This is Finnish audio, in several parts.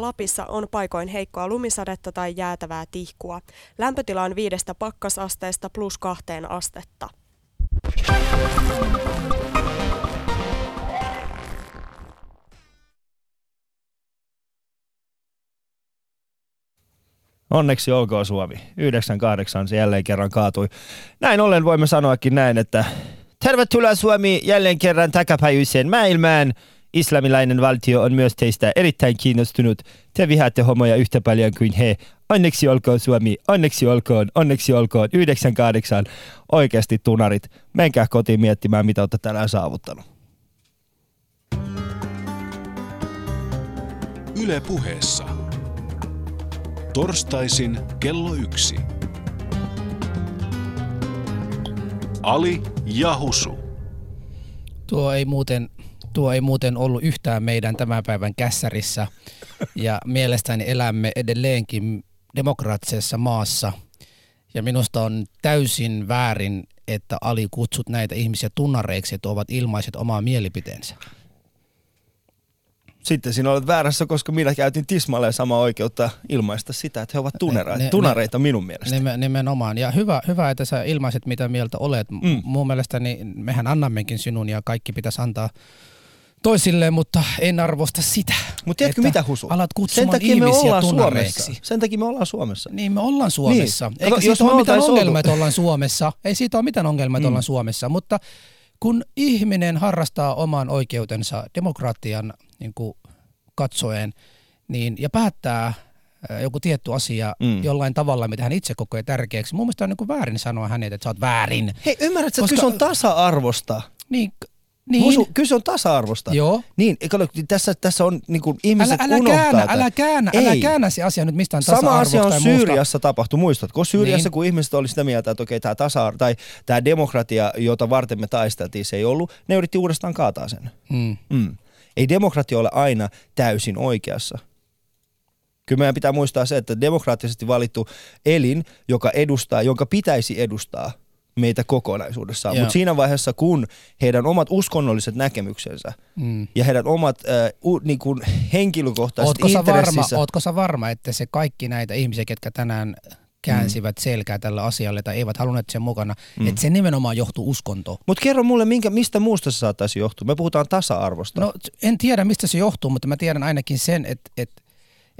Lapissa on paikoin heikkoa lumisadetta tai jäätävää tihkua. Lämpötila on viidestä pakkasasteesta plus kahteen astetta. Onneksi olkoon Suomi. 98 se jälleen kerran kaatui. Näin ollen voimme sanoakin näin, että tervetuloa Suomi jälleen kerran takapäiväiseen maailmaan. Islamilainen valtio on myös teistä erittäin kiinnostunut. Te vihaatte homoja yhtä paljon kuin he. Onneksi olkoon Suomi, onneksi olkoon, onneksi olkoon. 98 oikeasti tunarit. Menkää kotiin miettimään, mitä olette tänään saavuttanut. Yle puheessa. Torstaisin kello yksi. Ali ja Husu. Tuo ei muuten, tuo ei muuten ollut yhtään meidän tämän päivän kässärissä ja mielestäni elämme edelleenkin demokraattisessa maassa ja minusta on täysin väärin, että Ali kutsut näitä ihmisiä tunnareiksi, että ovat ilmaiset omaa mielipiteensä. Sitten sinä olet väärässä, koska minä käytin tismalleen samaa oikeutta ilmaista sitä, että he ovat tunareita, Ne- ne- tunareita minun mielestä. Nimen, nimenomaan. Ja hyvä, hyvä, että sä ilmaiset mitä mieltä olet. Mm. Mun mielestäni mehän annammekin sinun ja kaikki pitäisi antaa toisilleen, mutta en arvosta sitä. Mutta tiedätkö mitä Husu? Alat Sen kutsumaan takia me ollaan tunnareiksi. Suomessa. Sen takia me ollaan Suomessa. Niin, me ollaan Suomessa. Niin. Eikä Kato, siitä ole mitään ongelmaa, että ollaan Suomessa. Ei siitä ole mitään ongelmaa, että Mm. ollaan Suomessa. Mutta kun ihminen harrastaa oman oikeutensa demokratian niin kuin katsoen niin, ja päättää äh, joku tietty asia Mm. jollain tavalla, mitä hän itse kokee tärkeäksi. Mun mielestä on niin kuin väärin sanoa hänet, että sä oot väärin. Hei, ymmärrätkö, että Koska- kyse on tasa-arvosta? Niin, niin. Husu, kyse on tasa-arvosta. Joo. Niin, kato, tässä, tässä on niin kuin ihmiset Älä, älä unohtaa käännä, tämän. älä käännä, älä käännä se asia nyt mistään Sama tasa-arvosta asia on. Syyriassa tapahtu, muistatko? Syyriassa, Niin. kun ihmiset oli sitä mieltä, että okei, tämä tasa tai tämä demokratia, jota varten me taisteltiin, se ei ollut, ne yritti uudestaan kaataa sen. Mm. Mm. Ei demokratia ole aina täysin oikeassa. Kyllä meidän pitää muistaa se, että demokraattisesti valittu elin, joka edustaa, jonka pitäisi edustaa meitä kokonaisuudessaan. Mutta siinä vaiheessa, kun heidän omat uskonnolliset näkemyksensä Mm. ja heidän omat äh, u, niin kuin henkilökohtaiset Ootko sä, varma, ootko sä varma, että se kaikki näitä ihmisiä, ketkä tänään käänsivät mm. selkää tällä asialle tai eivät halunneet sen mukana, mm. että se nimenomaan johtuu uskontoon. Mutta kerro mulle, minkä, mistä muusta se saattaisi johtua? Me puhutaan tasa-arvosta. No en tiedä mistä se johtuu, mutta mä tiedän ainakin sen, että, että,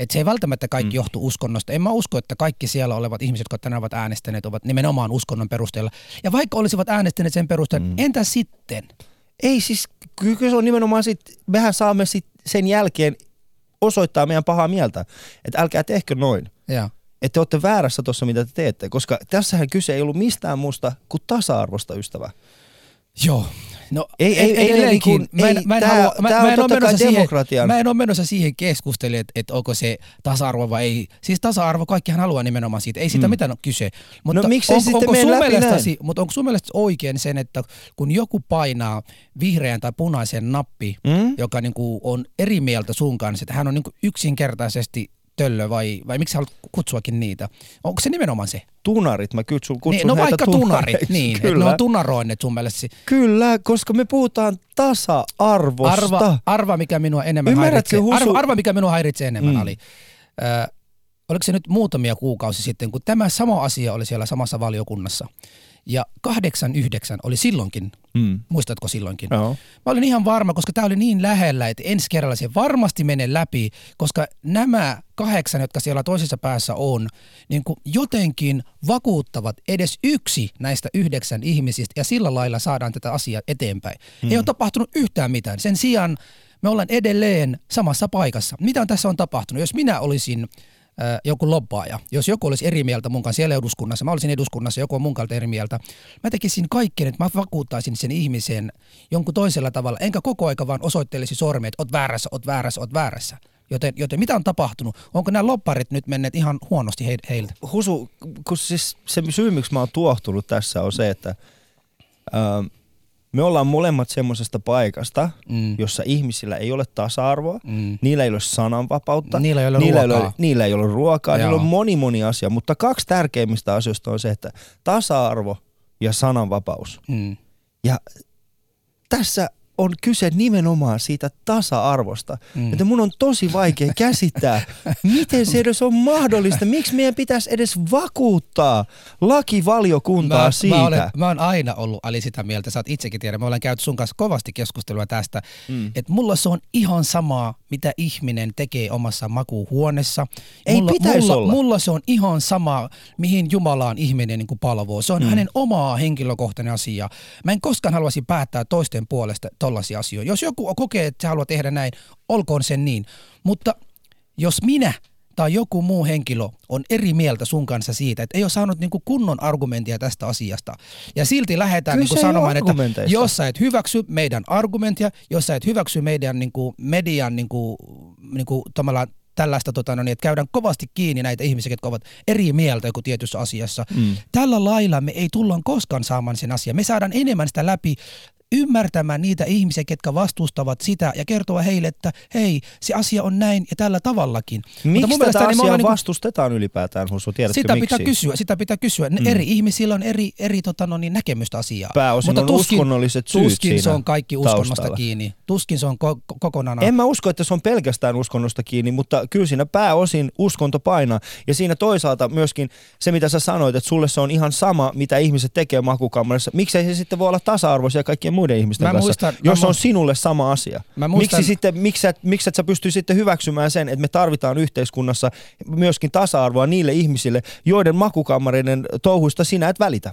että se ei välttämättä kaikki Mm. mm. johtu uskonnosta. En mä usko, että kaikki siellä olevat ihmiset, jotka tänään ovat äänestäneet, ovat nimenomaan uskonnon perusteella. Ja vaikka olisivat äänestäneet sen perusteella, Mm. mm. entä sitten? Ei siis, kyllä se on nimenomaan sit, mehän saamme sit sen jälkeen osoittaa meidän pahaa mieltä. Että älkää tehkö noin. Ja. Että te olette väärässä tuossa, mitä te teette. Koska tässähän kyse ei ollut mistään muusta kuin tasa-arvosta, ystävä. Joo. No, Ei- ei- ei edelleenkin, niin mä en, ei, mä en, tää- halua, mä, tää mä on en ole menossa siihen, mä en ole menossa siihen keskusteluun, että, että onko se tasa-arvo vai ei. Siis tasa-arvo, kaikkihan haluaa nimenomaan siitä. Ei siitä Mm. mitään ole kyse. Mutta No onko, sitten onko sun mielestäsi, mutta onko sun mielestä oikein sen, että kun joku painaa vihreän tai punaisen nappi, Mm? joka niin kuin on eri mieltä sun kanssa, että hän on niin kuin yksinkertaisesti töllö vai, vai miksi haluat kutsuakin niitä? Onko se nimenomaan se? Tunarit, mä kutsun, kutsun Niin, no heitä vaikka tunarit, niin, Kyllä. ne on tunaroinnit sun mielestä. Kyllä, koska me puhutaan tasa-arvosta. Arva, arva, mikä minua enemmän Ymmärrätkö, häiritsee. Husu? Arva, arva, mikä minua häiritsee enemmän, Mm. oli. Ö, oliko se nyt muutamia kuukausi sitten, kun tämä sama asia oli siellä samassa valiokunnassa. Ja 8-9 oli silloinkin, Mm. muistatko silloinkin? Joo. Mä olin ihan varma, koska tämä oli niin lähellä, että ensi kerralla se varmasti menee läpi, koska nämä kahdeksan, jotka siellä toisessa päässä on, niin kuin jotenkin vakuuttavat edes yksi näistä yhdeksän ihmisistä ja sillä lailla saadaan tätä asiaa eteenpäin. Mm. Ei ole tapahtunut yhtään mitään. Sen sijaan me ollaan edelleen samassa paikassa. Mitä on tässä on tapahtunut? Jos minä olisin joku lobbaaja, jos joku olisi eri mieltä mun kanssa siellä eduskunnassa, mä olisin eduskunnassa, joku on mun eri mieltä, mä tekisin kaikkeen, että mä vakuuttaisin sen ihmisen jonkun toisella tavalla, enkä koko aika vaan osoittelisi sormia, että oot väärässä, oot väärässä, oot väärässä. Joten, joten mitä on tapahtunut? Onko nämä lopparit nyt menneet ihan huonosti he, heiltä? Husu, kun siis se syy, miksi mä oon tuohtunut tässä on se, että ähm, me ollaan molemmat semmoisesta paikasta, Mm. jossa ihmisillä ei ole tasa-arvoa, Mm. niillä ei ole sananvapautta, Niillä ei ole niillä, ei ruokaa. ole, niillä ei ole ruokaa, niillä on moni moni asia, mutta kaksi tärkeimmistä asioista on se, että tasa-arvo ja sananvapaus. Mm. Ja tässä on kyse nimenomaan siitä tasa-arvosta. Mm. Että mun on tosi vaikea käsittää, miten se edes on mahdollista. Miksi meidän pitäisi edes vakuuttaa lakivaliokuntaa mä, siitä? Mä, olen, mä oon aina ollut Ali sitä mieltä, sä oot itsekin tiedä, mä olen käynyt sun kanssa kovasti keskustelua tästä, mm. että mulla se on ihan samaa, mitä ihminen tekee omassa makuuhuoneessa. Ei mulla, pitäisi mulla, olla. Mulla se on ihan sama, mihin Jumalaan ihminen niin kuin palvoo. Se on mm. hänen omaa henkilökohtainen asia. Mä en koskaan haluaisi päättää toisten puolesta tollaisia asioita. Jos joku kokee, että se haluaa tehdä näin, olkoon sen niin. Mutta jos minä tai joku muu henkilö on eri mieltä sun kanssa siitä, että ei ole saanut niinku kunnon argumentia tästä asiasta. Ja silti lähdetään Kyllä niinku sanomaan, että jos sä et hyväksy meidän argumentia, jos sä et hyväksy meidän niinku median niinku, niinku, tällaista, tota, no niin, että käydään kovasti kiinni näitä ihmisiä, jotka ovat eri mieltä joku tietyssä asiassa. Mm. Tällä lailla me ei tulla koskaan saamaan sen asian. Me saadaan enemmän sitä läpi ymmärtämään niitä ihmisiä, ketkä vastustavat sitä ja kertoa heille, että hei, se asia on näin ja tällä tavallakin. Miksi mun tätä me asiaa ollaan niinku- vastustetaan ylipäätään, Husu? Tiedätkö sitä miksi? pitää kysyä, sitä pitää kysyä. Mm. Eri ihmisillä on eri, eri tota, no niin, näkemystä asiaa. Pääosin on uskonnolliset syyt tuskin se on kaikki uskonnosta taustalla. kiinni. Tuskin se on ko- kokonaan. En mä usko, että se on pelkästään uskonnosta kiinni, mutta kyllä siinä pääosin uskonto painaa. Ja siinä toisaalta myöskin se, mitä sä sanoit, että sulle se on ihan sama, mitä ihmiset tekee makukammarissa. Miksei se sitten voi olla tasa-arvoisia kaikkien muiden ihmisten Mä kanssa, muistan- jos mä on mu- sinulle sama asia. Mä muistan- Miksi, sitten, miksi, et, miksi et sä pysty sitten hyväksymään sen, että me tarvitaan yhteiskunnassa myöskin tasa-arvoa niille ihmisille, joiden makukammarinen touhuista sinä et välitä?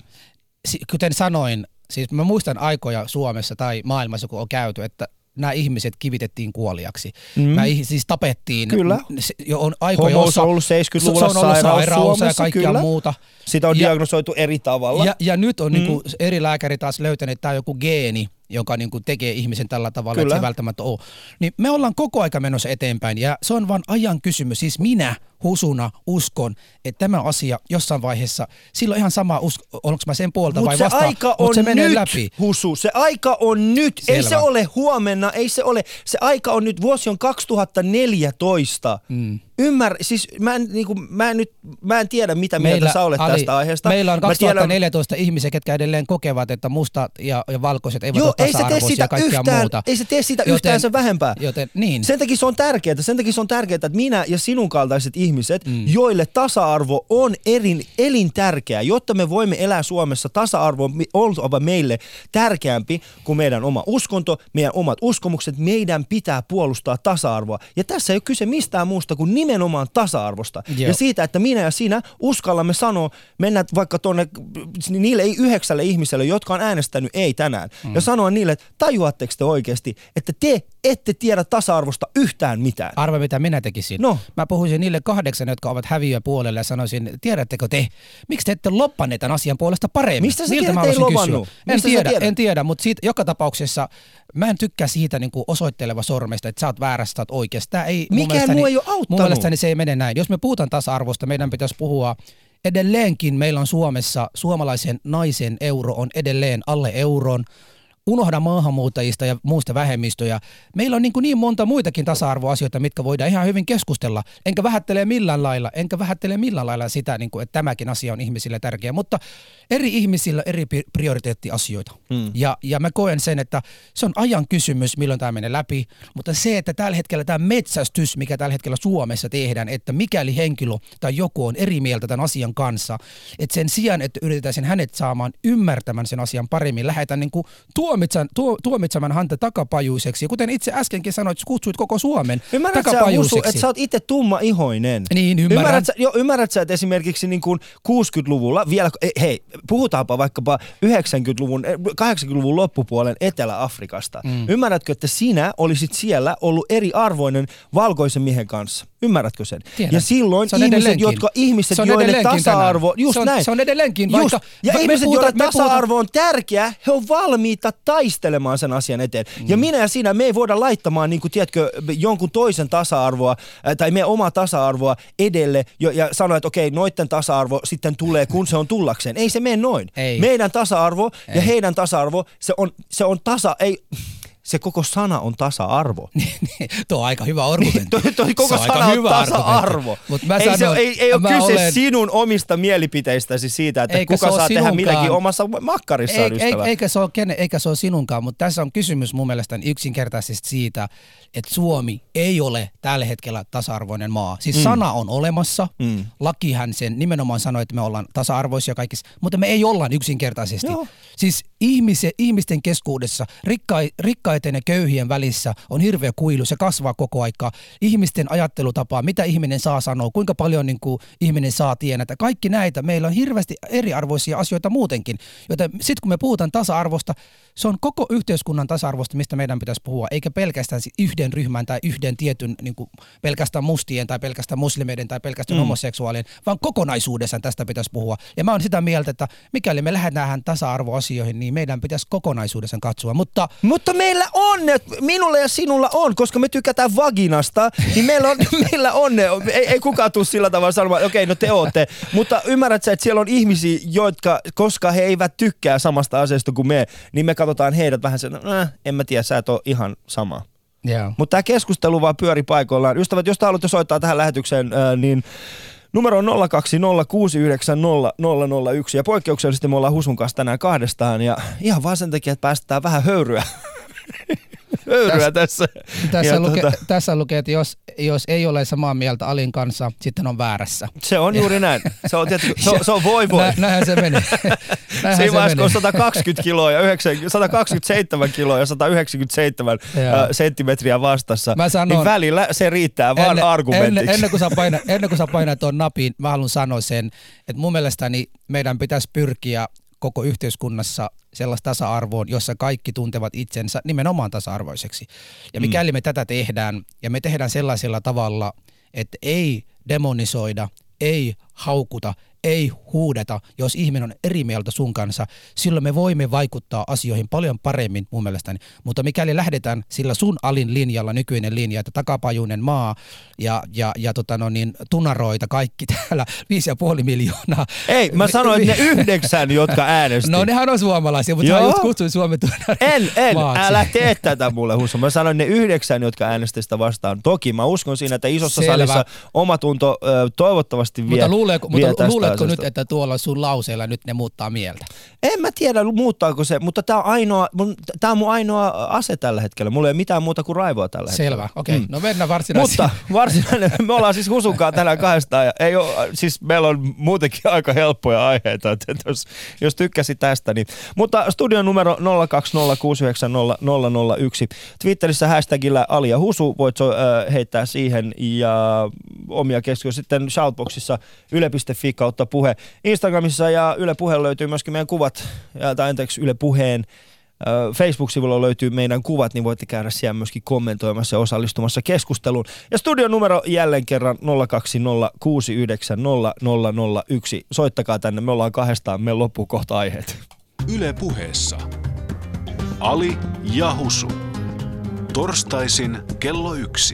Kuten sanoin, siis mä muistan aikoja Suomessa tai maailmassa, kun on käyty, että nämä ihmiset kivitettiin kuoliaksi. Mm. Mä, siis tapettiin. Kyllä. Se, jo on aikoja, Homous jossa on ollut 70-luvulla se on ollut sairaus ja kaikkea kyllä. muuta. Sitä on Ja- diagnosoitu eri tavalla. Ja, ja nyt on mm. Mm. niinku eri lääkärit taas löytäneet, että tämä on joku geeni, joka niinku tekee ihmisen tällä tavalla, Kyllä. että se välttämättä ole. Niin me ollaan koko aika menossa eteenpäin ja se on vain ajan kysymys. Siis minä husuna uskon, että tämä asia jossain vaiheessa, silloin ihan sama, usko, onko mä sen puolta Mut vai se vastaan, aika mut on se menee nyt, läpi. Husu. Se aika on nyt. Ei Selvä. se ole huomenna, ei se ole. Se aika on nyt. Vuosi on 2014. Mm. Ymmär, siis mä en, niin kuin, mä en nyt, mä en tiedä mitä mieltä sä olet Ali, tästä aiheesta. Meillä on Mä tiedän- 2014 ihmisiä, ketkä edelleen kokevat, että mustat ja, ja valkoiset eivät Joo, ole ei se tee sitä yhtään, muuta. ei se tee sitä yhtään sen vähempää. Joten niin. Sen takia se on tärkeää, sen takia se on tärkeää, että minä ja sinun kaltaiset ihmiset, mm. joille tasa-arvo on erin, elintärkeää, jotta me voimme elää Suomessa, tasa-arvo oltava meille tärkeämpi kuin meidän oma uskonto, meidän omat uskomukset, meidän pitää puolustaa tasa-arvoa. Ja tässä ei ole kyse mistään muusta kuin nimenomaan tasa-arvosta. Joo. Ja siitä, että minä ja sinä uskallamme sanoa, mennä vaikka tuonne niille yhdeksälle ihmiselle, jotka on äänestänyt ei tänään, mm. ja sanoa niille, että tajuatteko te oikeasti, että te ette tiedä tasa-arvosta yhtään mitään. Arva, mitä minä tekisin. No. Mä puhuisin niille kahdeksan, jotka ovat häviö puolella ja sanoisin, tiedättekö te, miksi te ette loppanneet tämän asian puolesta paremmin? Mistä sä tiedät, mä ei haluaisin kysyä. En tiedä, en tiedä, mutta siitä, joka tapauksessa mä en tykkää siitä niin kuin osoitteleva sormesta, että sä oot väärässä, sä oot oikeassa. Ei, mun Mikään mielestäni- muu ei ole auttanut. Mun mielestäni se ei mene näin. Jos me puhutaan tasa-arvosta, meidän pitäisi puhua edelleenkin meillä on Suomessa suomalaisen naisen euro on edelleen alle euron. Unohda maahanmuuttajista ja muusta vähemmistöjä. Meillä on niin, kuin niin monta muitakin tasa-arvoasioita, mitkä voidaan ihan hyvin keskustella. Enkä vähättele millään lailla, enkä vähättele millään lailla sitä, niin kuin, että tämäkin asia on ihmisille tärkeä. Mutta eri ihmisillä eri prioriteettiasioita. Mm. Ja, ja mä koen sen, että se on ajan kysymys, milloin tämä menee läpi. Mutta se, että tällä hetkellä tämä metsästys, mikä tällä hetkellä Suomessa tehdään, että mikäli henkilö tai joku on eri mieltä tämän asian kanssa, että sen sijaan, että yritetään hänet saamaan ymmärtämään sen asian paremmin, lähdetään niin kuin tuomitsemaan, tuo, tuomitsemaan häntä takapajuiseksi. Ja kuten itse äskenkin sanoit, kutsuit koko Suomen Ymmärrät sä, takapajuiseksi. että sä oot itse tumma ihoinen? Niin, ymmärrän. Ymmärrät sä, jo, ymmärrät sä, että esimerkiksi niin kuin 60-luvulla, vielä, eh, hei, puhutaanpa vaikkapa 90-luvun, eh, 80-luvun loppupuolen Etelä-Afrikasta. Mm. Ymmärrätkö, että sinä olisit siellä ollut eri arvoinen valkoisen miehen kanssa? Ymmärrätkö sen? Tiedän. Ja silloin Se on ihmiset, edelleenkin. jotka, ihmiset joille tasa-arvo, tänään. just Se on- näin. se on edelleenkin, just, vaikka- ja me ihmiset, puhutaan- joille tasa-arvo on tärkeä, he on valmiita taistelemaan sen asian eteen. Mm. Ja minä ja sinä, me ei voida laittamaan, niin kuin, tiedätkö, jonkun toisen tasa-arvoa äh, tai meidän omaa tasa-arvoa edelle jo, ja sanoa, että okei, noitten tasa-arvo sitten tulee, kun se on tullakseen. Ei se mene noin. Ei. Meidän tasa-arvo ja Ei. heidän tasa-arvo, se on, se on tasa, ei, se koko sana on tasa-arvo. Niin, tuo on aika hyvä argumentti. toi, toi koko Se sana on hyvä tasa-arvo. Mut mä ei, se, sanon, ei, ei ole kyse olen- sinun omista mielipiteistäsi siitä, että Eikä se kuka saa tehdä milläkin omassa makkarissaan Ei, ei, ystävä. eikä, se ole kene, eikä se ole sinunkaan, mutta tässä on kysymys mun mielestä yksinkertaisesti siitä, että Suomi ei ole tällä hetkellä tasa-arvoinen maa. Siis mm. sana on olemassa, Mm. lakihan sen nimenomaan sanoi, että me ollaan tasa-arvoisia kaikissa, mutta me ei olla yksinkertaisesti. Joo. Siis ihmise, ihmisten keskuudessa, rikkai, rikkaiden ja köyhien välissä on hirveä kuilu, se kasvaa koko aikaa. Ihmisten ajattelutapa, mitä ihminen saa sanoa, kuinka paljon niin kuin, ihminen saa tienata, kaikki näitä. Meillä on hirveästi eriarvoisia asioita muutenkin. Joten sitten kun me puhutaan tasa-arvosta, se on koko yhteiskunnan tasa-arvosta, mistä meidän pitäisi puhua, eikä pelkästään yhden ryhmän tai yhden tietyn niin kuin, pelkästään mustien tai pelkästään muslimeiden tai pelkästään mm. homoseksuaalien, vaan kokonaisuudessaan tästä pitäisi puhua. Ja mä oon sitä mieltä, että mikäli me lähdetään tasa-arvoasioihin, niin meidän pitäisi kokonaisuudessaan katsoa. Mutta Mutta meillä on minulla ja sinulla on, koska me tykätään vaginasta, niin meillä on, meillä on ne. Ei, ei kukaan tule sillä tavalla sanomaan, okei, no te ootte. Mutta ymmärrät sä, että siellä on ihmisiä, jotka, koska he eivät tykkää samasta asiasta kuin me, niin me katsotaan heidät vähän sen, äh, en mä tiedä, sä et ole ihan sama. yeah. Mutta tämä keskustelu vaan pyöri paikoillaan. Ystävät, jos te haluatte soittaa tähän lähetykseen, ää, niin numero on 020690001 ja poikkeuksellisesti me ollaan Husun kanssa tänään kahdestaan ja ihan vaan sen takia, että päästetään vähän höyryä. höyryä tässä. tässä, Ja luke, tota- tässä lukee, että jos, jos ei ole samaa mieltä Alin kanssa, sitten on väärässä. Se on juuri näin. Se on, tietysti, se on, se on voi voi. Nä, näinhän se menee. näinhän Siinä vaiheessa, kun on menee. 120 kiloa ja 9, 127 kiloa ja 197 Joo. ää, senttimetriä vastassa, Mä sanon- niin välillä se riittää vaan argumentiksi. Ennen, ennen, kuin sä painat, ennen kuin sä painat tuon napin, mä haluan sanoa sen, että mun mielestäni meidän pitäisi pyrkiä koko yhteiskunnassa sellaista tasa-arvoon, jossa kaikki tuntevat itsensä nimenomaan tasa-arvoiseksi. Ja mikäli me tätä tehdään, ja me tehdään sellaisella tavalla, että ei demonisoida, ei haukuta, ei huudeta, jos ihminen on eri mieltä sun kanssa, silloin me voimme vaikuttaa asioihin paljon paremmin mun mielestäni. Mutta mikäli lähdetään sillä sun alin linjalla, nykyinen linja, että takapajuinen maa ja, ja, ja tota no niin, tunaroita kaikki täällä, viisi ja puoli miljoonaa. Ei, mä sanoin, että ne yhdeksän, jotka äänesti. No nehän on suomalaisia, mutta Joo. mä kutsuin Suomen En, en. maaksi. Älä tee tätä mulle, Husso. Mä sanoin ne yhdeksän, jotka äänesti sitä vastaan. Toki mä uskon siinä, että isossa Selvä. salissa omatunto toivottavasti vie, Mutta luuleeko, vie mutta tästä luuletko nyt, että tuolla sun lauseella nyt ne muuttaa mieltä? En mä tiedä, muuttaako se, mutta tää on, ainoa, mun, tää on mun ainoa ase tällä hetkellä. Mulla ei ole mitään muuta kuin raivoa tällä hetkellä. Selvä, okei. Okay. Mm. No mennään varsinaisiin. Mutta varsinainen, me ollaan siis Husunkaan tänään kahdestaan ja ei ole, siis meillä on muutenkin aika helppoja aiheita, että jos, jos tykkäsit tästä. Niin. Mutta studion numero 020690001. Twitterissä hashtagillä Ali ja Husu voit so, äh, heittää siihen ja omia keskiö sitten shoutboxissa yle.fi kautta puhe. Instagramissa ja Yle Puhe löytyy myöskin meidän kuvat, tai anteeksi Yle Puheen Facebook-sivulla löytyy meidän kuvat, niin voitte käydä siellä myöskin kommentoimassa ja osallistumassa keskusteluun. Ja studion numero jälleen kerran 020690001. Soittakaa tänne, me ollaan kahdestaan, me loppuu kohta aiheet. Yle puheessa. Ali ja Husu. Torstaisin kello yksi.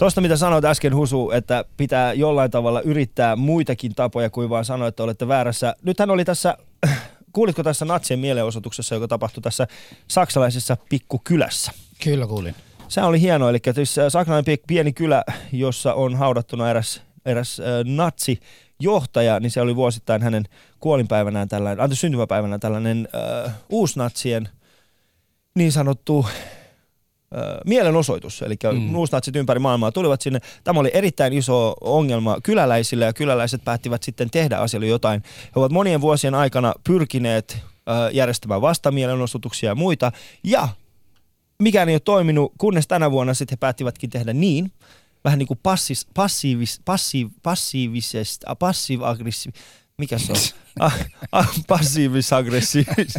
Tuosta mitä sanoit äsken Husu, että pitää jollain tavalla yrittää muitakin tapoja kuin vaan sanoa, että olette väärässä. Nythän oli tässä, kuulitko tässä natsien mielenosoituksessa, joka tapahtui tässä saksalaisessa pikkukylässä? Kyllä kuulin. Se oli hieno, eli siis äh, saksalainen pie- pieni kylä, jossa on haudattuna eräs, eräs äh, natsi johtaja, niin se oli vuosittain hänen kuolinpäivänään tällainen, anteeksi syntymäpäivänään tällainen äh, uusnatsien niin sanottu mielenosoitus. Eli Mm. mm. uusnatsit ympäri maailmaa tulivat sinne. Tämä oli erittäin iso ongelma kyläläisille ja kyläläiset päättivät sitten tehdä asialle jotain. He ovat monien vuosien aikana pyrkineet järjestämään vastamielenosoituksia ja muita. Ja mikään ei ole toiminut, kunnes tänä vuonna sitten he päättivätkin tehdä niin, vähän niin kuin passis, passiivis, passiiv, passiivisesta, passiiv-aggressiiv, mikä se on? Ah, ah, Passiivis-aggressiivis.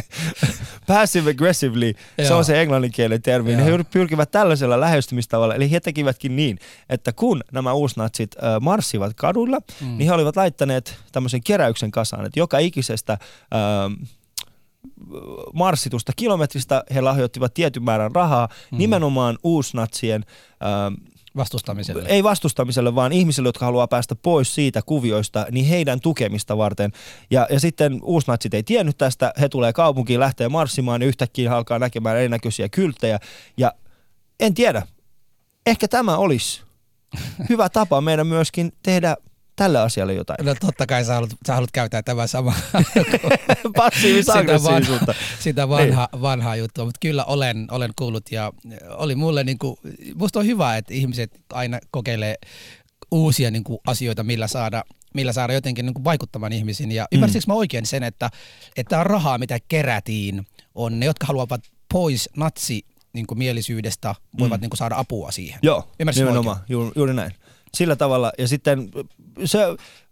Passive aggressively, se on se englanninkielinen termi. Joo. He pyrkivät tällaisella lähestymistavalla. Eli he tekivätkin niin, että kun nämä uusnatsit äh, marssivat kaduilla, mm. niin he olivat laittaneet tämmöisen keräyksen kasaan, että joka ikisestä ähm, marssitusta kilometristä he lahjoittivat tietyn määrän rahaa mm. nimenomaan uusnatsien ähm, Vastustamiselle. ei vastustamiselle, vaan ihmisille, jotka haluaa päästä pois siitä kuvioista, niin heidän tukemista varten. Ja, ja sitten uusnatsit ei tiennyt tästä, he tulee kaupunkiin, lähtee marssimaan, niin yhtäkkiä alkaa näkemään erinäköisiä kylttejä. Ja en tiedä, ehkä tämä olisi hyvä tapa meidän myöskin tehdä tälle asialle jotain. No totta kai sä haluat, sä haluat käyttää tämän sama Passiivis-aggressiivisuutta. sitä vanha, vanhaa juttua, mutta kyllä olen, olen kuullut ja oli mulle niin kuin, musta on hyvä, että ihmiset aina kokeilee uusia niin kuin, asioita, millä saada, millä saada jotenkin niin kuin, vaikuttamaan ihmisiin. Ja ymmärsikö mä oikein sen, että, että tämä rahaa, mitä kerätiin, on ne, jotka haluavat pois natsi niin kuin, mielisyydestä, voivat mm. niin kuin, saada apua siihen. Joo, Ymmärsitkö mä nimenomaan, juuri, juuri näin. Sillä tavalla. Ja sitten se,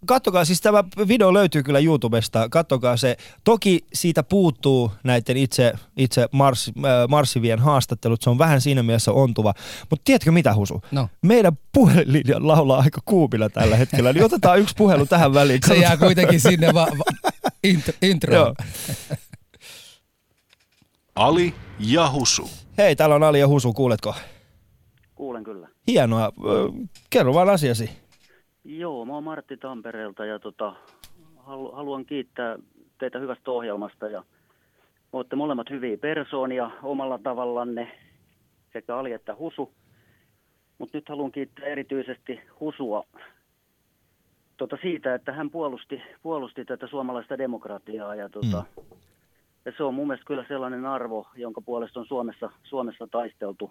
kattokaa, siis tämä video löytyy kyllä YouTubesta, kattokaa se. Toki siitä puuttuu näiden itse, itse mars, äh, marssivien haastattelut, se on vähän siinä mielessä ontuva. Mutta tiedätkö mitä Husu? No. Meidän puhelinlinja laulaa aika kuumilla tällä hetkellä, niin otetaan yksi puhelu tähän väliin. Se jää kuitenkin sinne va- va- intro. Ali ja Husu. Hei, täällä on Ali ja Husu, kuuletko? Kuulen kyllä. Hienoa. Kerro vaan asiasi. Joo, mä oon Martti Tampereelta ja tota, halu, haluan kiittää teitä hyvästä ohjelmasta ja olette molemmat hyviä persoonia omalla tavallanne, sekä Ali että Husu. Mutta nyt haluan kiittää erityisesti Husua tota siitä, että hän puolusti, puolusti tätä suomalaista demokratiaa ja, tota, mm. ja se on mun mielestä kyllä sellainen arvo, jonka puolesta on Suomessa, Suomessa taisteltu,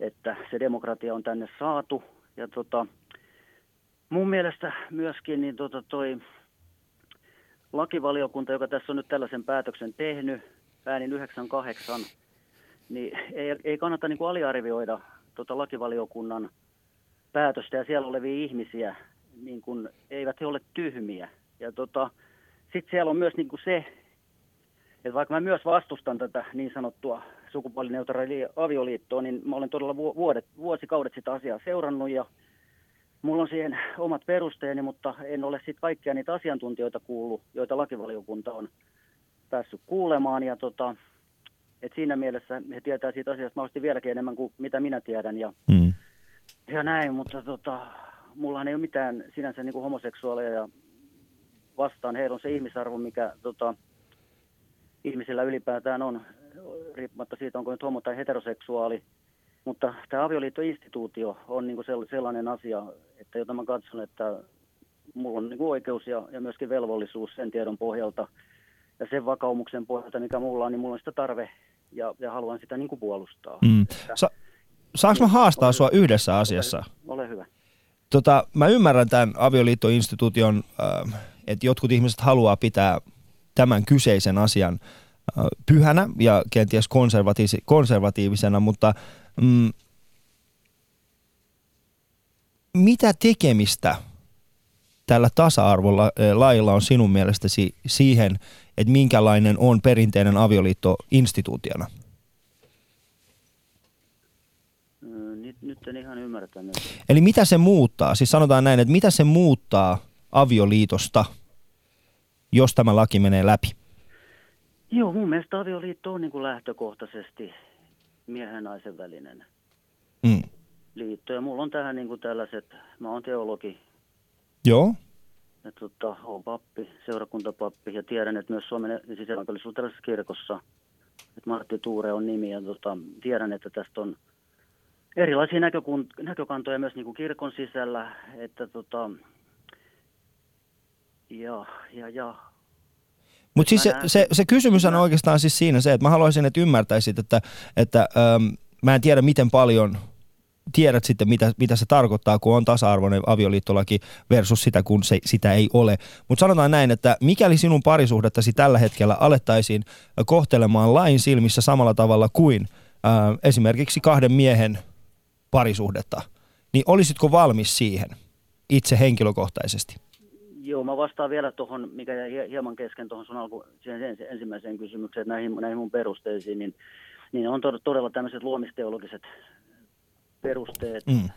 että se demokratia on tänne saatu ja tota, mun mielestä myöskin niin tota toi lakivaliokunta, joka tässä on nyt tällaisen päätöksen tehnyt, äänin 98, niin ei, ei kannata niin kuin aliarvioida tota lakivaliokunnan päätöstä ja siellä olevia ihmisiä, niin kuin, eivät he ole tyhmiä. Ja tota, sitten siellä on myös niin kuin se, että vaikka mä myös vastustan tätä niin sanottua sukupuolineutraalia avioliittoa, niin mä olen todella vu- vuodet, vuosikaudet sitä asiaa seurannut ja Mulla on siihen omat perusteeni, mutta en ole sitten kaikkia niitä asiantuntijoita kuullut, joita lakivaliokunta on päässyt kuulemaan. Ja tota, et siinä mielessä he tietää siitä asiasta mahdollisesti vieläkin enemmän kuin mitä minä tiedän ja, Mm. ja näin. Mutta tota, mullahan ei ole mitään sinänsä niin kuin homoseksuaaleja ja vastaan. Heillä on se ihmisarvo, mikä tota, ihmisillä ylipäätään on, riippumatta siitä, onko nyt homo- tai heteroseksuaali. Mutta tämä avioliittoinstituutio on niin kuin sell- sellainen asia, että jota mä katson, että mulla on niin kuin oikeus ja, ja myöskin velvollisuus sen tiedon pohjalta ja sen vakaumuksen pohjalta, mikä mulla on, niin mulla on sitä tarve ja, ja haluan sitä niin kuin puolustaa. Mm. Sa- saanko mä haastaa sua yhdessä asiassa? Ole hyvä. Tota, mä ymmärrän tämän avioliittoinstituution, äh, että jotkut ihmiset haluaa pitää tämän kyseisen asian äh, pyhänä ja kenties konservatiivisena, mutta mm, mitä tekemistä tällä tasa-arvolla äh, lailla on sinun mielestäsi siihen, että minkälainen on perinteinen avioliitto instituutiona? Ö, Nyt, nyt en ihan ymmärtänyt. Eli mitä se muuttaa? Siis sanotaan näin, että mitä se muuttaa avioliitosta, jos tämä laki menee läpi? Joo, mun mielestä avioliitto on niin kuin lähtökohtaisesti miehen ja naisen välinen Mm. liitto. Ja mulla on tähän niin kuin tällaiset, mä oon teologi Joo. ja tota, oon pappi, seurakuntapappi ja tiedän, että myös Suomen sisällankollisuudellisessa kirkossa, että Martti Tuure on nimi ja tota, tiedän, että tästä on erilaisia näkökun- näkökantoja myös niin kuin kirkon sisällä, että tota, ja, ja, ja Mutta siis se, se, se kysymys on oikeastaan siis siinä se, että mä haluaisin, että ymmärtäisit, että, että ähm, mä en tiedä miten paljon tiedät sitten, mitä, mitä se tarkoittaa, kun on tasa-arvoinen avioliittolaki versus sitä, kun se, sitä ei ole. Mutta sanotaan näin, että mikäli sinun parisuhdettasi tällä hetkellä alettaisiin kohtelemaan lain silmissä samalla tavalla kuin äh, esimerkiksi kahden miehen parisuhdetta, niin olisitko valmis siihen itse henkilökohtaisesti? Joo, mä vastaan vielä tuohon, mikä jäi hie- hieman kesken tuohon sun alku, ensimmäiseen kysymykseen, että näihin, näihin mun perusteisiin, niin, niin on tod- todella tämmöiset luomisteologiset perusteet, Mm.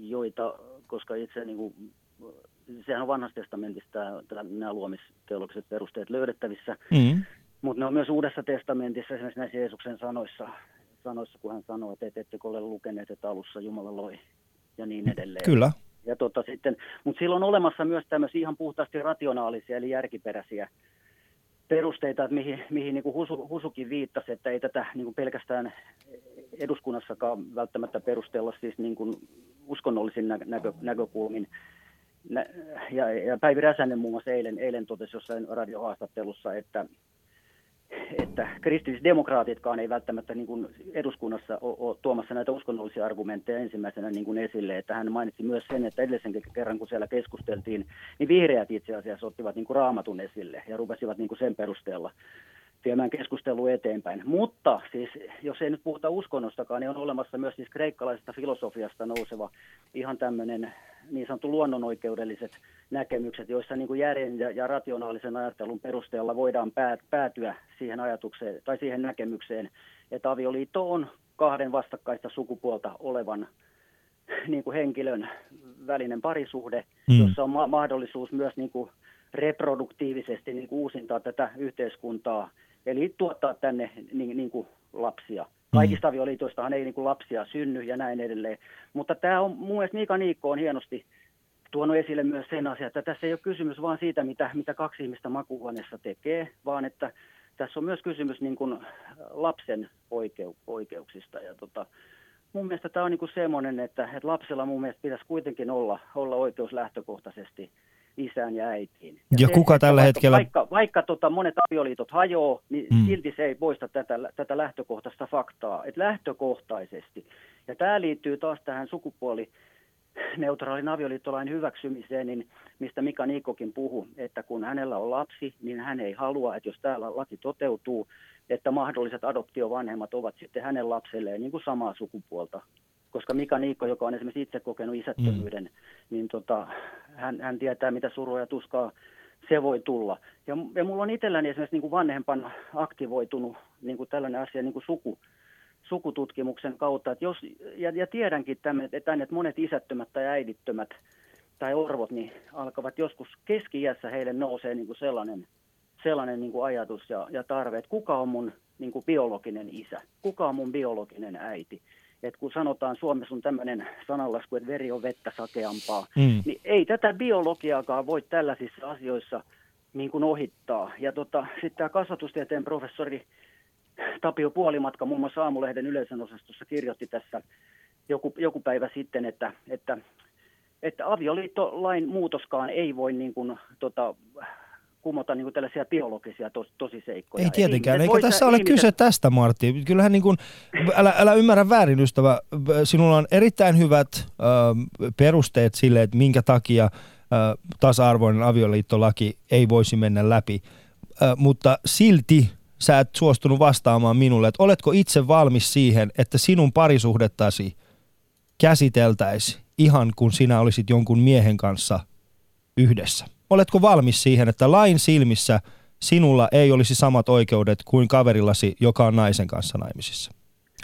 joita, koska itse niin kuin, sehän on vanhasta testamentista nämä luomisteologiset perusteet löydettävissä, Mm. mutta ne on myös uudessa testamentissa, esimerkiksi näissä Jeesuksen sanoissa, sanoissa, kun hän sanoi, että et, ettekö ole lukeneet, että alussa Jumala loi ja niin edelleen. Kyllä. Ja tota sitten, mutta sillä on olemassa myös tämmöisiä ihan puhtaasti rationaalisia eli järkiperäisiä perusteita, että mihin, mihin niin kuin Husu, Husukin viittasi, että ei tätä niin kuin pelkästään eduskunnassakaan välttämättä perustella siis niin kuin uskonnollisin nä- näkö, näkökulmin. Nä- ja, ja Päivi Räsänen muun muassa eilen, eilen totesi jossain radiohaastattelussa, että, että kristillisdemokraatitkaan ei välttämättä niin kuin eduskunnassa ole, tuomassa näitä uskonnollisia argumentteja ensimmäisenä niin kuin esille. Että hän mainitsi myös sen, että edellisen kerran kun siellä keskusteltiin, niin vihreät itse asiassa ottivat niin kuin raamatun esille ja rupesivat niin kuin sen perusteella viemään keskustelua eteenpäin. Mutta siis, jos ei nyt puhuta uskonnostakaan, niin on olemassa myös siis kreikkalaisesta filosofiasta nouseva ihan tämmöinen niin sanottu luonnonoikeudelliset näkemykset, joissa niin kuin järjen ja, ja rationaalisen ajattelun perusteella voidaan päät, päätyä siihen ajatukseen tai siihen näkemykseen, että avioliitto on kahden vastakkaista sukupuolta olevan niin kuin henkilön välinen parisuhde, mm. jossa on ma- mahdollisuus myös niin kuin reproduktiivisesti niin kuin uusintaa tätä yhteiskuntaa, eli tuottaa tänne niin, niin kuin lapsia. Kaikista avioliitoistahan ei niin kuin lapsia synny ja näin edelleen. Mutta tämä on mun mielestä Mika Niikko on hienosti tuonut esille myös sen asian, että tässä ei ole kysymys vain siitä, mitä, mitä kaksi ihmistä makuuhuoneessa tekee, vaan että tässä on myös kysymys niin kuin lapsen oikeu, oikeuksista. Ja tota, mun mielestä tämä on niin kuin semmoinen, että, että lapsella mun mielestä pitäisi kuitenkin olla, olla oikeus lähtökohtaisesti isään ja äitiin. Ja se, kuka tällä vaikka, hetkellä- Vaikka, vaikka tota monet avioliitot hajoaa, niin Mm. mm. silti se ei poista tätä, tätä lähtökohtaista faktaa. Että lähtökohtaisesti. Ja tämä liittyy taas tähän sukupuoli neutraalin avioliittolain hyväksymiseen, niin mistä Mika Niikkokin puhui, että kun hänellä on lapsi, niin hän ei halua, että jos täällä laki toteutuu, että mahdolliset adoptiovanhemmat ovat sitten hänen lapselleen niin kuin samaa sukupuolta. Koska Mika Niikko, joka on esimerkiksi itse kokenut isättömyyden, mm. niin tota, hän, hän tietää, mitä surua ja tuskaa se voi tulla. Ja, ja mulla on itselläni esimerkiksi niin kuin vanhempana aktivoitunut niin kuin tällainen asia niin kuin suku, sukututkimuksen kautta. Että jos, ja, ja tiedänkin tämän, että, monet isättömät tai äidittömät tai orvot niin alkavat joskus keski-iässä heille nousee niin kuin sellainen, sellainen niin kuin ajatus ja, ja tarve, että kuka on mun niin kuin biologinen isä, kuka on mun biologinen äiti. Et kun sanotaan Suomessa on tämmöinen sananlasku, että veri on vettä sakeampaa, Mm. niin ei tätä biologiaakaan voi tällaisissa asioissa niin kuin ohittaa. Ja tota, sitten tämä kasvatustieteen professori Tapio Puolimatka muun muassa Aamulehden yleisön osastossa kirjoitti tässä joku, joku päivä sitten, että, että, että avioliittolain muutoskaan ei voi niin kuin, tota, kumota niin kuin tällaisia biologisia tos, tosiseikkoja. Ei Et tietenkään, eikä voi- tässä ole ihmiset- kyse tästä, Martti. Kyllähän niin kuin, älä, älä ymmärrä väärin, ystävä. Sinulla on erittäin hyvät ö, perusteet sille, että minkä takia ö, tasa-arvoinen avioliittolaki ei voisi mennä läpi. Ö, mutta silti sä et suostunut vastaamaan minulle, että oletko itse valmis siihen, että sinun parisuhdettasi käsiteltäisi ihan kun sinä olisit jonkun miehen kanssa yhdessä? Oletko valmis siihen, että lain silmissä sinulla ei olisi samat oikeudet kuin kaverillasi, joka on naisen kanssa naimisissa?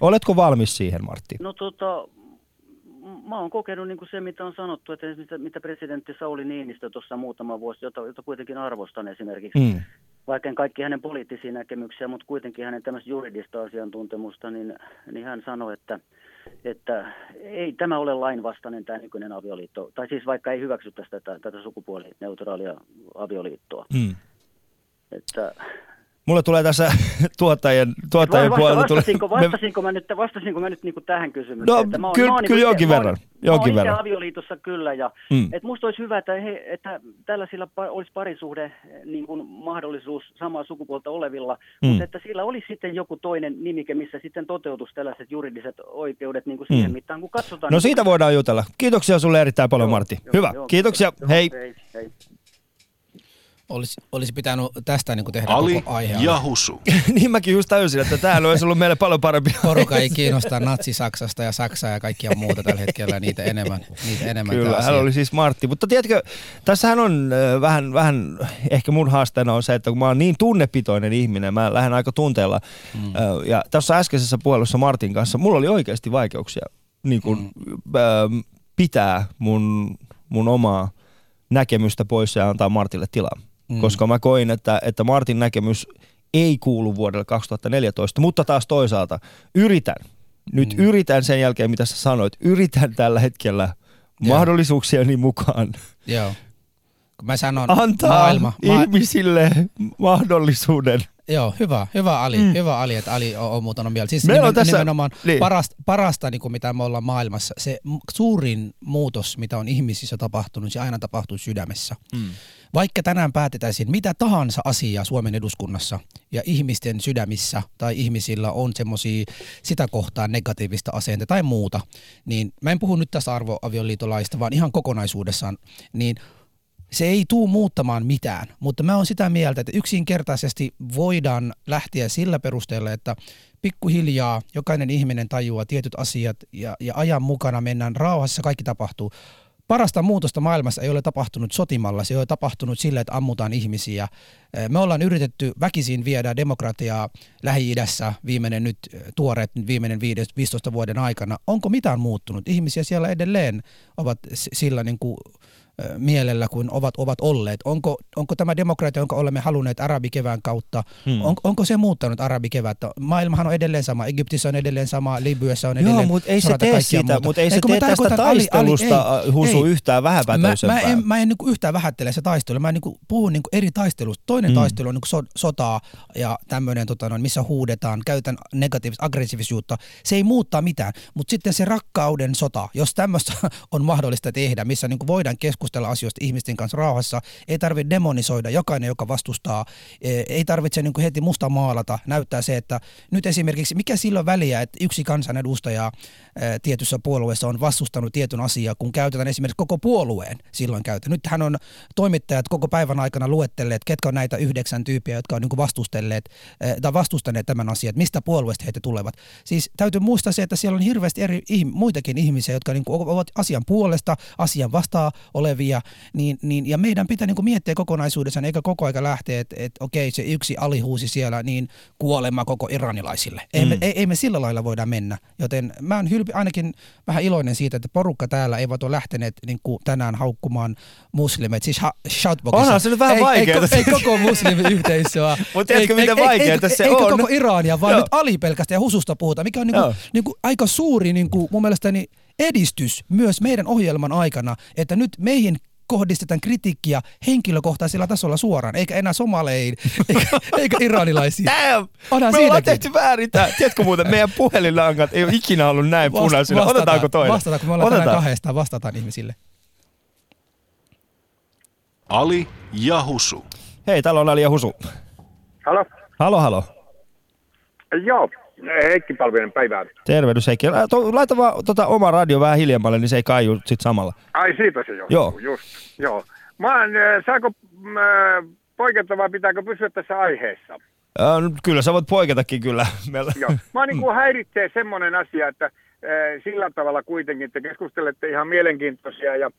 Oletko valmis siihen, Martti? No tota, mä oon kokenut niin kuin se, mitä on sanottu, että mitä, mitä presidentti Sauli Niinistö tuossa muutama vuosi, jota, jota kuitenkin arvostan esimerkiksi, Mm. vaikka en kaikki hänen poliittisia näkemyksiä, mutta kuitenkin hänen tämmöistä juridista asiantuntemusta, niin, niin hän sanoi, että, että ei tämä ole lainvastainen tämä nykyinen avioliitto, tai siis vaikka ei hyväksyttäisi tätä, tätä sukupuolineutraalia avioliittoa. Mm. Että, Mulle tulee tässä tuottajien, tuottajien Vai puolelta... vasta, vastasinko, tulee- vastasinko, mä nyt, vastasinko mä nyt niin kuin tähän kysymykseen? No, että mä oon- kyllä- mä oon kyllä niinku jonkin verran, Mä jonkin oon, verran. Mä itse avioliitossa kyllä, ja Mm. et musta olisi hyvä, että, he, että tällaisilla olisi parisuhde niin kuin mahdollisuus samaa sukupuolta olevilla, Mm. mutta että sillä olisi sitten joku toinen nimike, missä sitten toteutuisi tällaiset juridiset oikeudet niin kuin siihen Mm. mittaan, kun katsotaan... No niin siitä voidaan jutella. Kiitoksia sulle erittäin paljon, Joo, Martti. joo, Hyvä. joo, Kiitoksia. joo, Hei. hei, hei. Olisi, olisi pitänyt tästä niin kuin tehdä Ali koko aihe. ja Husu. niin mäkin just täysin, että tämähän olisi ollut meille paljon parempi. Porukka ei kiinnosta natsi-Saksasta ja Saksaa ja kaikkia muuta tällä hetkellä, niitä enemmän, niitä enemmän Kyllä, tämä hän oli siis Martti. Mutta tiedätkö, tässähän on äh, vähän, vähän, ehkä mun haasteena on se, että kun mä oon niin tunnepitoinen ihminen, mä lähden aika tunteella. Mm. Äh, ja tässä äskeisessä puhelussa Martin kanssa, mulla oli oikeasti vaikeuksia niin kun, mm. äh, pitää mun, mun omaa näkemystä pois ja antaa Martille tilaa. Mm. Koska mä koin, että, että Martin näkemys ei kuulu vuodelle 2014, mutta taas toisaalta yritän, nyt mm. yritän sen jälkeen, mitä sä sanoit, yritän tällä hetkellä mahdollisuuksieni mukaan Joo. Kun mä sanon antaa maailma, ma- ihmisille mahdollisuuden. Joo, hyvä, hyvä Ali, mm. hyvä Ali, että Ali on, on muuttanut mieltä. Siis Meillä on nimen, tässä- nimenomaan niin. parasta, parasta niin kuin mitä me ollaan maailmassa, se suurin muutos, mitä on ihmisissä tapahtunut, se aina tapahtuu sydämessä. Mm. Vaikka tänään päätetäisiin mitä tahansa asiaa Suomen eduskunnassa ja ihmisten sydämissä tai ihmisillä on semmoisia sitä kohtaan negatiivista asenteita tai muuta, niin mä en puhu nyt tästä arvoavioliitolaista, vaan ihan kokonaisuudessaan, niin se ei tuu muuttamaan mitään, mutta mä oon sitä mieltä, että yksinkertaisesti voidaan lähteä sillä perusteella, että pikkuhiljaa jokainen ihminen tajuaa tietyt asiat ja, ja ajan mukana mennään rauhassa, kaikki tapahtuu. Parasta muutosta maailmassa ei ole tapahtunut sotimalla, se ei ole tapahtunut sillä, että ammutaan ihmisiä. Me ollaan yritetty väkisin viedä demokratiaa Lähi-idässä viimeinen nyt tuoreet viimeinen viides- 15 vuoden aikana. Onko mitään muuttunut? Ihmisiä siellä edelleen ovat sillä niin kuin mielellä kuin ovat, ovat olleet. Onko, onko tämä demokratia, jonka olemme halunneet arabikevään kautta, hmm. on, onko se muuttanut arabikevättä? Maailmahan on edelleen sama, Egyptissä on edelleen sama, Libyassa on edelleen Joo, mutta ei se tee sitä, mutta ei se mä tee tästä tarkoitan, Ali- Ali, taistelusta ei, husu ei. yhtään Mä, vähäpätöisempää. mä en, mä en niinku yhtään vähättele se taistelu. Mä niinku puhun niinku eri taistelusta. Toinen Mm. mm. taistelu on niinku so, sotaa ja tämmöinen, tota, noin, missä huudetaan, käytän negatiivista aggressiivisuutta. Se ei muuttaa mitään. Mutta sitten se rakkauden sota, jos tämmöistä on mahdollista tehdä, missä niinku voidaan keskustella asioista ihmisten kanssa rauhassa, ei tarvitse demonisoida jokainen, joka vastustaa. E, Ei tarvitse niinku heti musta maalata. Näyttää se, että nyt esimerkiksi, mikä silloin väliä, että yksi kansanedustaja ää, tietyssä puolueessa on vastustanut tietyn asiaa, kun käytetään esimerkiksi koko puolueen silloin käytetään. Nyt hän on toimittajat koko päivän aikana luettelleet, ketkä on näitä yhdeksän tyyppiä, jotka on niin vastustelleet ää, tai vastustaneet tämän asian, että mistä puolueesta heitä tulevat. Siis täytyy muistaa se, että siellä on hirveästi eri muitakin ihmisiä, jotka niin ovat asian puolesta, asian vastaan olevia, niin, niin, ja meidän pitää niin kuin miettiä kokonaisuudessaan, eikä koko aika lähteä, että, että okei, se yksi alihuusi siellä, niin kuolema koko iranilaisille. Ei, me, ei, ei me sillä lailla voida mennä, joten mä oon hylpi, ainakin vähän iloinen siitä, että porukka täällä eivät ole lähteneet niin kuin tänään haukkumaan muslimit, siis ha- shoutboxissa. Onhan se nyt vähän ei, vaikeeta. Ei, ei, koko muslimiyhteisöä. Mut tiedätkö, Ei- miten ei- ei- ei- se eikä on? koko Irania, vaan Joo. nyt Ali pelkästään ja Hususta puhutaan, mikä on niinku, Joo. niinku aika suuri niinku, mun mielestäni edistys myös meidän ohjelman aikana, että nyt meihin kohdistetaan kritiikkiä henkilökohtaisella tasolla suoraan, eikä enää somaleihin, eikä, eikä iranilaisiin. Damn! Onhan Me ollaan siinäkin. tehty väärin tää. Tiedätkö muuten, meidän puhelinlangat ei ole ikinä ollut näin Vast- punaisina. vastataan- Otetaanko toinen? Vastataan, kun me ollaan Otetaan. tänään kahdestaan, vastataan ihmisille. Ali ja Husu. Hei, täällä on Ali ja Husu. Halo? Halo, halo. Joo, Heikki Palvinen, päivää. Tervehdys Heikki. Laita vaan tota, oma radio vähän hiljemmalle, niin se ei kaiu sit samalla. Ai siitä se johtuu, Joo. just. Joo. Mä oon, äh, saako äh, poiketa vai pitääkö pysyä tässä aiheessa? Ä, nyt kyllä sä voit poiketakin kyllä. Meillä. Joo. Mä niin kuin häiritsee semmoinen asia, että äh, sillä tavalla kuitenkin, että keskustelette ihan mielenkiintoisia ja,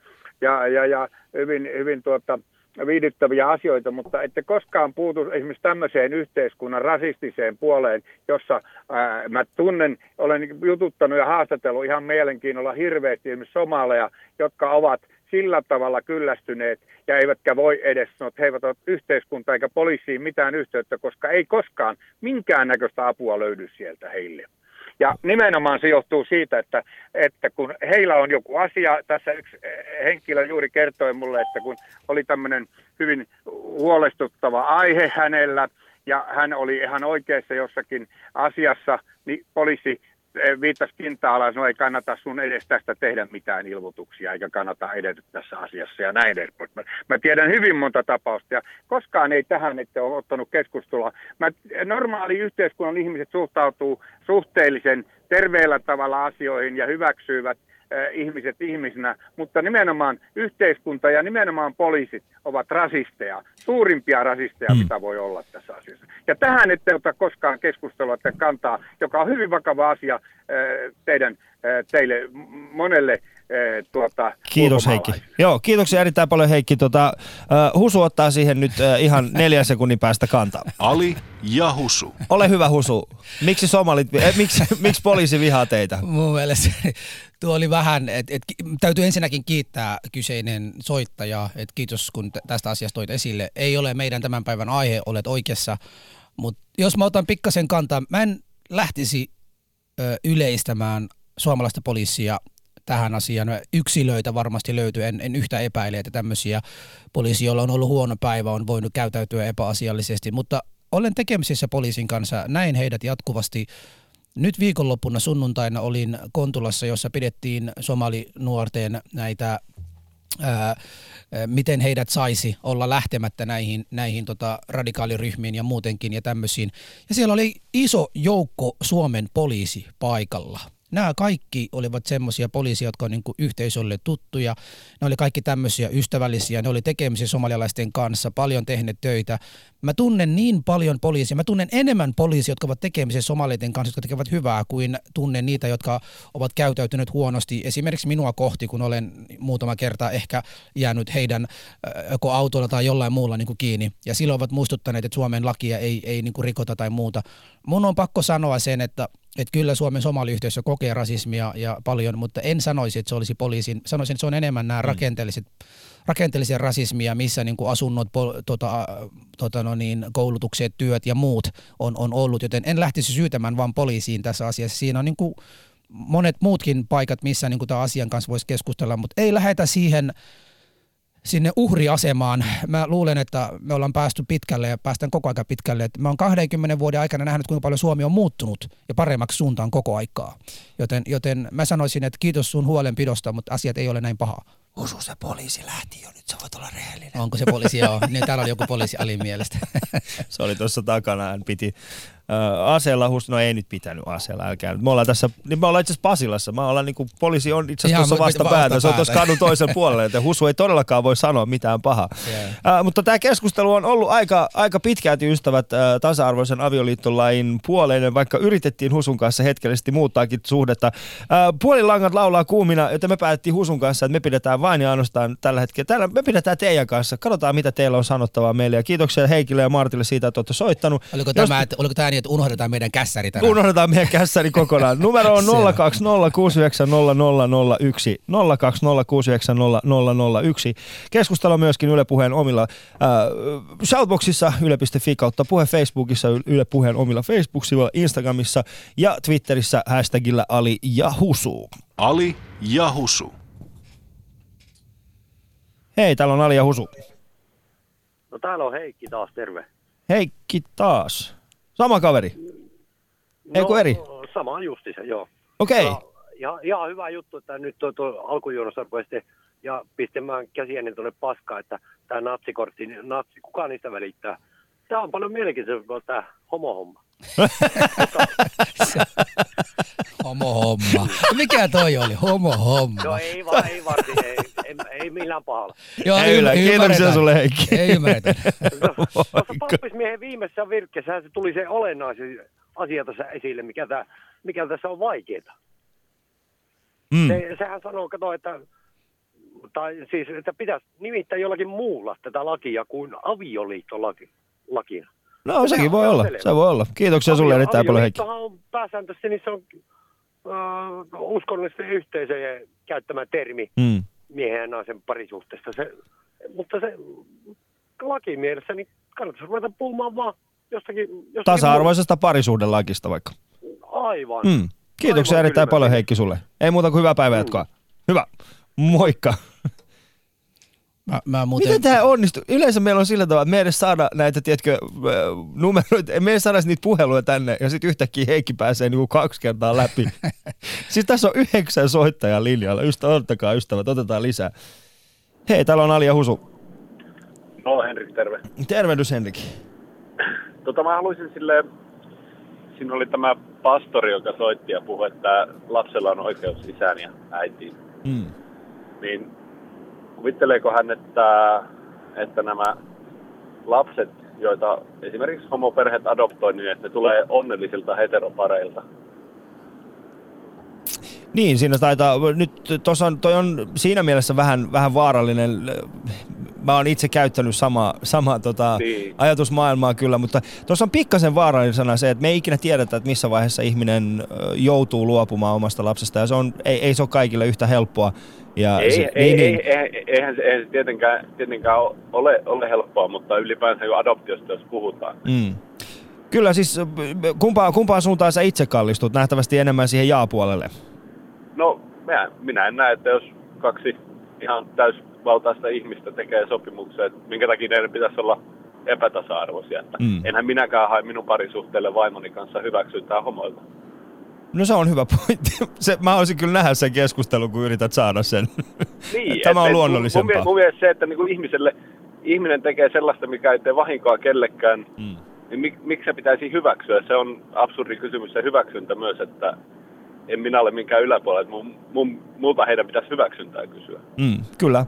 ja, ja, ja hyvin, hyvin tuota, viihdyttäviä asioita, mutta ette koskaan puutu esimerkiksi tämmöiseen yhteiskunnan rasistiseen puoleen, jossa ää, mä tunnen, olen jututtanut ja haastatellut ihan mielenkiinnolla hirveästi esimerkiksi somaleja, jotka ovat sillä tavalla kyllästyneet ja eivätkä voi edes sanoa, että he eivät ole yhteiskunta eikä poliisiin mitään yhteyttä, koska ei koskaan minkäännäköistä apua löydy sieltä heille. Ja nimenomaan se johtuu siitä, että, että kun heillä on joku asia, tässä yksi henkilö juuri kertoi mulle, että kun oli tämmöinen hyvin huolestuttava aihe hänellä, ja hän oli ihan oikeassa jossakin asiassa, niin poliisi viittasi pinta-alaan, sanoi, ei kannata sun edes tästä tehdä mitään ilmoituksia, eikä kannata edetä tässä asiassa ja näin edelleen. Mä, mä tiedän hyvin monta tapausta, ja koskaan ei tähän ette ole ottanut keskustelua. Mä, normaali yhteiskunnan ihmiset suhtautuu suhteellisen terveellä tavalla asioihin ja hyväksyvät eh, ihmiset ihmisinä, mutta nimenomaan yhteiskunta ja nimenomaan poliisit ovat rasisteja, suurimpia rasisteja, Mm. mitä voi olla tässä asiassa. Ja tähän ette ota koskaan keskustelua että kantaa, joka on hyvin vakava asia eh, teidän, teille monelle tuota, Kiitos Heikki. Joo, kiitoksia erittäin paljon Heikki. Tota, uh, Husu ottaa siihen nyt uh, ihan neljän sekunnin päästä kantaa. Ali ja Husu. Ole hyvä Husu. Miksi somalit, eh, miksi, miksi poliisi vihaa teitä? Mun mielestä tuo oli vähän, että et, täytyy ensinnäkin kiittää kyseinen soittaja, että kiitos kun tästä asiasta toit esille. Ei ole meidän tämän päivän aihe, olet oikeassa. Mutta jos mä otan pikkasen kantaa, mä en lähtisi ö, yleistämään suomalaista poliisia tähän asiaan. Yksilöitä varmasti löytyy, en, en yhtä epäile, että tämmöisiä poliisia, joilla on ollut huono päivä, on voinut käytäytyä epäasiallisesti, mutta olen tekemisissä poliisin kanssa, näin heidät jatkuvasti. Nyt viikonloppuna sunnuntaina olin Kontulassa, jossa pidettiin somalinuorten näitä ää, miten heidät saisi olla lähtemättä näihin, näihin tota radikaaliryhmiin ja muutenkin ja tämmöisiin. Ja siellä oli iso joukko Suomen poliisi paikalla – nämä kaikki olivat semmoisia poliisia, jotka on niin yhteisölle tuttuja. Ne oli kaikki tämmöisiä ystävällisiä, ne oli tekemisiä somalialaisten kanssa, paljon tehneet töitä. Mä tunnen niin paljon poliisia, mä tunnen enemmän poliisia, jotka ovat tekemisiä somalialaisten kanssa, jotka tekevät hyvää, kuin tunnen niitä, jotka ovat käytäytyneet huonosti. Esimerkiksi minua kohti, kun olen muutama kerta ehkä jäänyt heidän joko autolla tai jollain muulla niin kuin kiinni. Ja silloin ovat muistuttaneet, että Suomen lakia ei, ei niin rikota tai muuta. Mun on pakko sanoa sen, että että kyllä Suomen somaliyhteisö kokee rasismia ja paljon, mutta en sanoisi, että se olisi poliisin, sanoisin, että se on enemmän nämä mm. rakenteelliset, rakenteellisia rasismia, missä niin kuin asunnot, pol, tota, tota no niin, koulutukset, työt ja muut on, on ollut, joten en lähtisi syytämään vaan poliisiin tässä asiassa. Siinä on niin kuin monet muutkin paikat, missä niin kuin tämän asian kanssa voisi keskustella, mutta ei lähetä siihen sinne uhriasemaan. Mä luulen, että me ollaan päästy pitkälle ja päästään koko ajan pitkälle. mä oon 20 vuoden aikana nähnyt, kuinka paljon Suomi on muuttunut ja paremmaksi suuntaan koko aikaa. Joten, joten mä sanoisin, että kiitos sun huolenpidosta, mutta asiat ei ole näin paha. Usu se poliisi lähti jo, nyt sä voit olla rehellinen. Onko se poliisi joo? Niin täällä oli joku poliisi alin mielestä. se oli tuossa takana, hän piti aseella, no ei nyt pitänyt aseella, älkää. Me ollaan tässä, niin me ollaan itse asiassa Pasilassa, mä ollaan niin kuin, poliisi on itse asiassa tuossa vastapäätä, se on tuossa kadun toisen puolelle, että Husu ei todellakaan voi sanoa mitään pahaa. Yeah. Uh, mutta tämä keskustelu on ollut aika, aika pitkälti ystävät uh, tasa-arvoisen avioliittolain puoleinen, vaikka yritettiin Husun kanssa hetkellisesti muuttaakin suhdetta. Uh, puolilangat laulaa kuumina, joten me päätettiin Husun kanssa, että me pidetään vain ja ainoastaan tällä hetkellä. Täällä me pidetään teidän kanssa. Katsotaan, mitä teillä on sanottavaa meille. Ja kiitoksia Heikille ja Martille siitä, että olette soittanut. Oliko tämä, Jos... oliko tämä niin, että unohdetaan meidän kässäri tänään. Unohdetaan meidän kässäri kokonaan. Numero on 020690001. 020690001. Keskustella myöskin Yle Puheen omilla äh, Shoutboxissa, yle.fi kautta puhe Facebookissa, Yle Puheen omilla Facebook-sivuilla, Instagramissa ja Twitterissä hashtagillä Ali ja Husu. Ali ja Husu. Hei, täällä on Ali ja Husu. No täällä on Heikki taas, terve. Heikki taas. Sama kaveri? No, Eikö eri? Sama justi se, joo. Okei. Okay. Ja, ja, hyvä juttu, että nyt tuo, tuo alkujuonossa ja pistämään käsiäni tuonne paskaan, että tämä natsikortti, natsi, kuka niistä välittää? Tämä on paljon mielenkiintoista kuin tämä homo-homma. Homo-homma. Mikä toi oli? Homo-homma. No ei vaan, ei vaan, ei, ei, ei millään pahalla. Joo, ei, y- kiitoksia sulle Heikki. Ei ymmärretä. Tuossa pappismiehen viimeisessä virkkeessä se tuli se olennaisin asia tässä esille, mikä, tämä, mikä tässä on vaikeaa. Mm. Se, sehän sanoo, kato, että tai siis, että pitäisi nimittää jollakin muulla tätä lakia kuin avioliittolaki. No sekin voi olla, se voi olla. Kiitoksia Avio, sulle erittäin paljon Heikki. on pääsääntöisesti, niin se on äh, uskonnollisten yhteisöjen käyttämä termi mm. miehen ja naisen parisuhteesta. Se, mutta se lakimielessä, niin kannattaisi ruveta puhumaan vaan jostakin... jostakin Tasa-arvoisesta parisuhdelakista vaikka. Aivan. Mm. Kiitoksia Aivan erittäin paljon Heikki sulle. Ei muuta kuin hyvää päivää Mm. Hyvä. Moikka. Mä, mä muuten... Miten tämä onnistuu? Yleensä meillä on sillä tavalla, että me edes saada näitä, tiedätkö, numeroita, me edes saada niitä puheluja tänne, ja sitten yhtäkkiä Heikki pääsee niinku kaksi kertaa läpi. siis tässä on yhdeksän soittajan linjalla. Ystä, ottakaa ystävät, otetaan lisää. Hei, täällä on Alia Husu. No, Henrik, terve. Tervehdys, Henrik. Tota, mä haluaisin sille, siinä oli tämä pastori, joka soitti ja puhui, että lapsella on oikeus isään ja äitiin. Mm. Niin kuvitteleeko hän, että, että nämä lapset, joita esimerkiksi homoperheet adoptoi, niin että ne tulee onnellisilta heteropareilta? Niin, siinä taitaa, nyt tuossa on, toi on siinä mielessä vähän, vähän vaarallinen, mä oon itse käyttänyt samaa, sama, tota, niin. ajatusmaailmaa kyllä, mutta tuossa on pikkasen vaarallinen sana se, että me ei ikinä tiedetä, että missä vaiheessa ihminen joutuu luopumaan omasta lapsesta ja se on, ei, ei se ole kaikille yhtä helppoa. Ja ei, se, ei, niin, ei, ei, eihän, eihän se tietenkään, tietenkään ole, ole helppoa, mutta ylipäänsä jo adoptiosta, jos puhutaan. Mm. Kyllä siis kumpaan, kumpaan suuntaan sä itse kallistut? Nähtävästi enemmän siihen jaa-puolelle. No minä, minä en näe, että jos kaksi ihan täysvaltaista ihmistä tekee sopimuksen, että minkä takia ne pitäisi olla epätasa-arvoisia. Että mm. Enhän minäkään hae minun parisuhteelle vaimoni kanssa hyväksyntää homoilta. No se on hyvä pointti. Se, mä olisin kyllä nähdä sen keskustelun, kun yrität saada sen. Niin, Tämä on luonnollisempaa. Mun, mun mielestä se, että niin ihmiselle, ihminen tekee sellaista, mikä ei tee vahinkoa kellekään, mm. niin mik, miksi se pitäisi hyväksyä? Se on absurdi kysymys se hyväksyntä myös, että en minä ole minkään yläpuolella, että mun, mun, multa heidän pitäisi hyväksyntää kysyä. Mm, kyllä.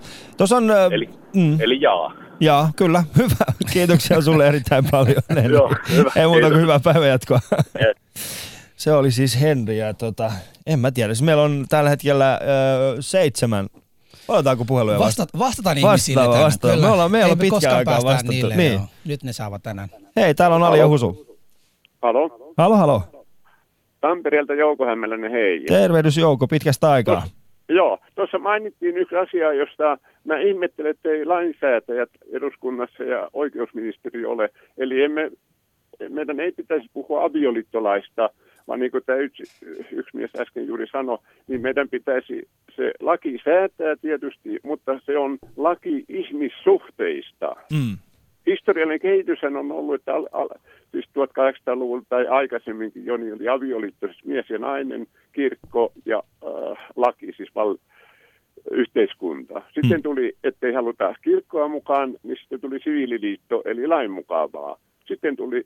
on, eli, mm. eli jaa. Jaa, kyllä. Hyvä. Kiitoksia sulle erittäin paljon. Joo, hyvä. Ei muuta kuin hyvää päivänjatkoa. Se oli siis Henri ja tota, en mä tiedä. Siis meillä on tällä hetkellä ö, seitsemän Otetaanko puheluja vasta? Vasta, vastataan ihmisille tänään. Vastaan. Me ollaan, me ollaan pitkä aikaa vastattu. Niille, niin. Nyt ne saavat tänään. Hei, täällä on Ali ja Husu. Halo. Halo, halo. Tampereelta Jouko Hämmäläinen, hei. Tervehdys Jouko, pitkästä aikaa. Tos, joo, tuossa mainittiin yksi asia, josta mä ihmettelen, että ei lainsäätäjät eduskunnassa ja oikeusministeri ole. Eli emme, meidän ei pitäisi puhua avioliittolaista, vaan niin kuin tämä yksi, yksi mies äsken juuri sanoi, niin meidän pitäisi se laki säätää tietysti, mutta se on laki ihmissuhteista. Mm. Historiallinen kehitys on ollut, että al, al, siis 1800-luvulla tai aikaisemminkin jo niin oli avioliitto, siis mies ja nainen, kirkko ja äh, laki, siis val, yhteiskunta. Sitten mm. tuli, ettei haluta kirkkoa mukaan, niin sitten tuli siviililiitto, eli lain mukavaa. Sitten tuli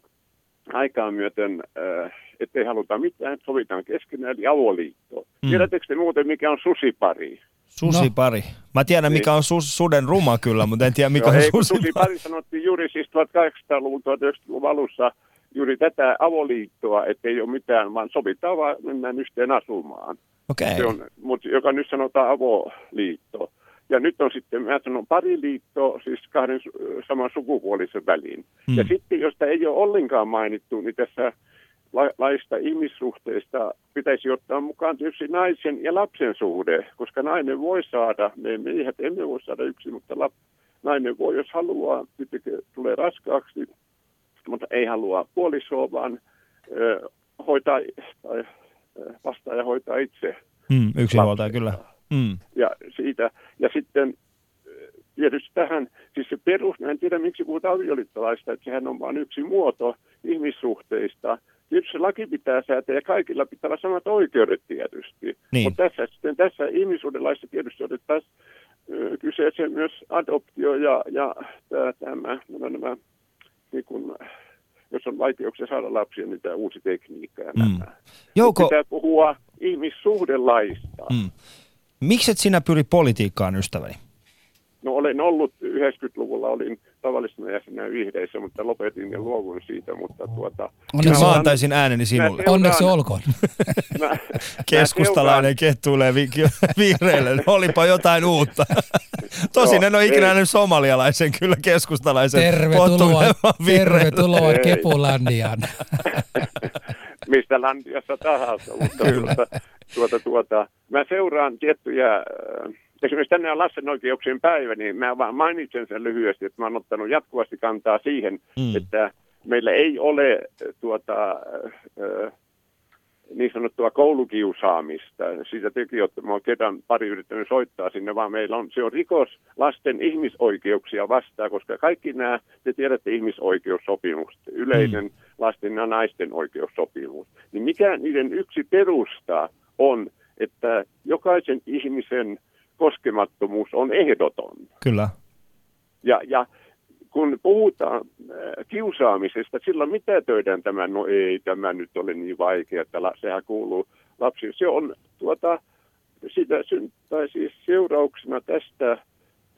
aikaa myöten, äh, ettei haluta mitään, sovitaan keskenään, eli avoliitto. Mm. Tiedättekö te muuten, mikä on susipari? Susipari. No. Mä tiedän, mikä niin. on sus, suden ruma kyllä, mutta en tiedä, mikä no, on ei, susipari. Susipari sanottiin juuri siis 1800-luvun, 1900-luvun alussa juuri tätä avoliittoa, ettei ole mitään, vaan sovitaan vaan mennään yhteen asumaan. Okay. Se on, mutta joka nyt sanotaan avoliitto. Ja nyt on sitten, mä sanon pariliitto, siis kahden saman sukupuolisen väliin. Hmm. Ja sitten, josta ei ole ollenkaan mainittu, niin tässä laista ihmissuhteista pitäisi ottaa mukaan tietysti naisen ja lapsen suhde, koska nainen voi saada, me miehet emme voi saada yksin, mutta lap, nainen voi, jos haluaa, sitten tulee raskaaksi, mutta ei halua puolisoa, vaan ö, hoitaa, tai vastaa ja hoitaa itse. Mm, yksinhuoltaja, kyllä. Mm. Ja, siitä, ja sitten tietysti tähän, siis se perus, mä en tiedä miksi puhutaan avioliittolaista, että sehän on vain yksi muoto ihmissuhteista. Tietysti laki pitää säätää ja kaikilla pitää olla samat oikeudet tietysti. Niin. Mutta tässä, sitten tässä ihmisuudelaissa tietysti otettaisiin kyseeseen myös adoptio ja, ja tämä, nämä, nämä niin kuin, jos on vaikeuksia saada lapsia, niin tämä uusi tekniikka ja mm. Jouko... Pitää puhua ihmissuhdelaista. Mm. Mikset sinä pyri politiikkaan, ystäväni? No olen ollut 90-luvulla, olin tavallisena jäsenä vihreissä, mutta lopetin ja luovuin siitä, mutta tuota... Onneksi mä antaisin ääneni sinulle. Seuraan, Onneksi olkoon. Mä, Keskustalainen kettuilee vi- vihreille, olipa jotain uutta. Tosin en ole ikinä nähnyt somalialaisen kyllä keskustalaisen Tervetuloa, tervetuloa Kepulandiaan. Mistä landiassa tahansa, mutta tuota, tuota, tuota, mä seuraan tiettyjä äh, Esimerkiksi tänne on lasten oikeuksien päivä, niin mä vaan mainitsen sen lyhyesti, että mä oon ottanut jatkuvasti kantaa siihen, mm. että meillä ei ole tuota, äh, niin sanottua koulukiusaamista. Siitä teki, että mä oon kerran pari yrittänyt soittaa sinne, vaan meillä on, se on rikos lasten ihmisoikeuksia vastaan, koska kaikki nämä, te tiedätte ihmisoikeussopimus, yleinen mm. Lasten ja naisten oikeussopimus. Niin mikä niiden yksi perusta on, että jokaisen ihmisen koskemattomuus on ehdoton. Kyllä. Ja, ja kun puhutaan äh, kiusaamisesta, silloin mitä töidään tämä, no ei tämä nyt ole niin vaikea, että sehän kuuluu lapsiin. Se on tuota, sitä tai siis seurauksena tästä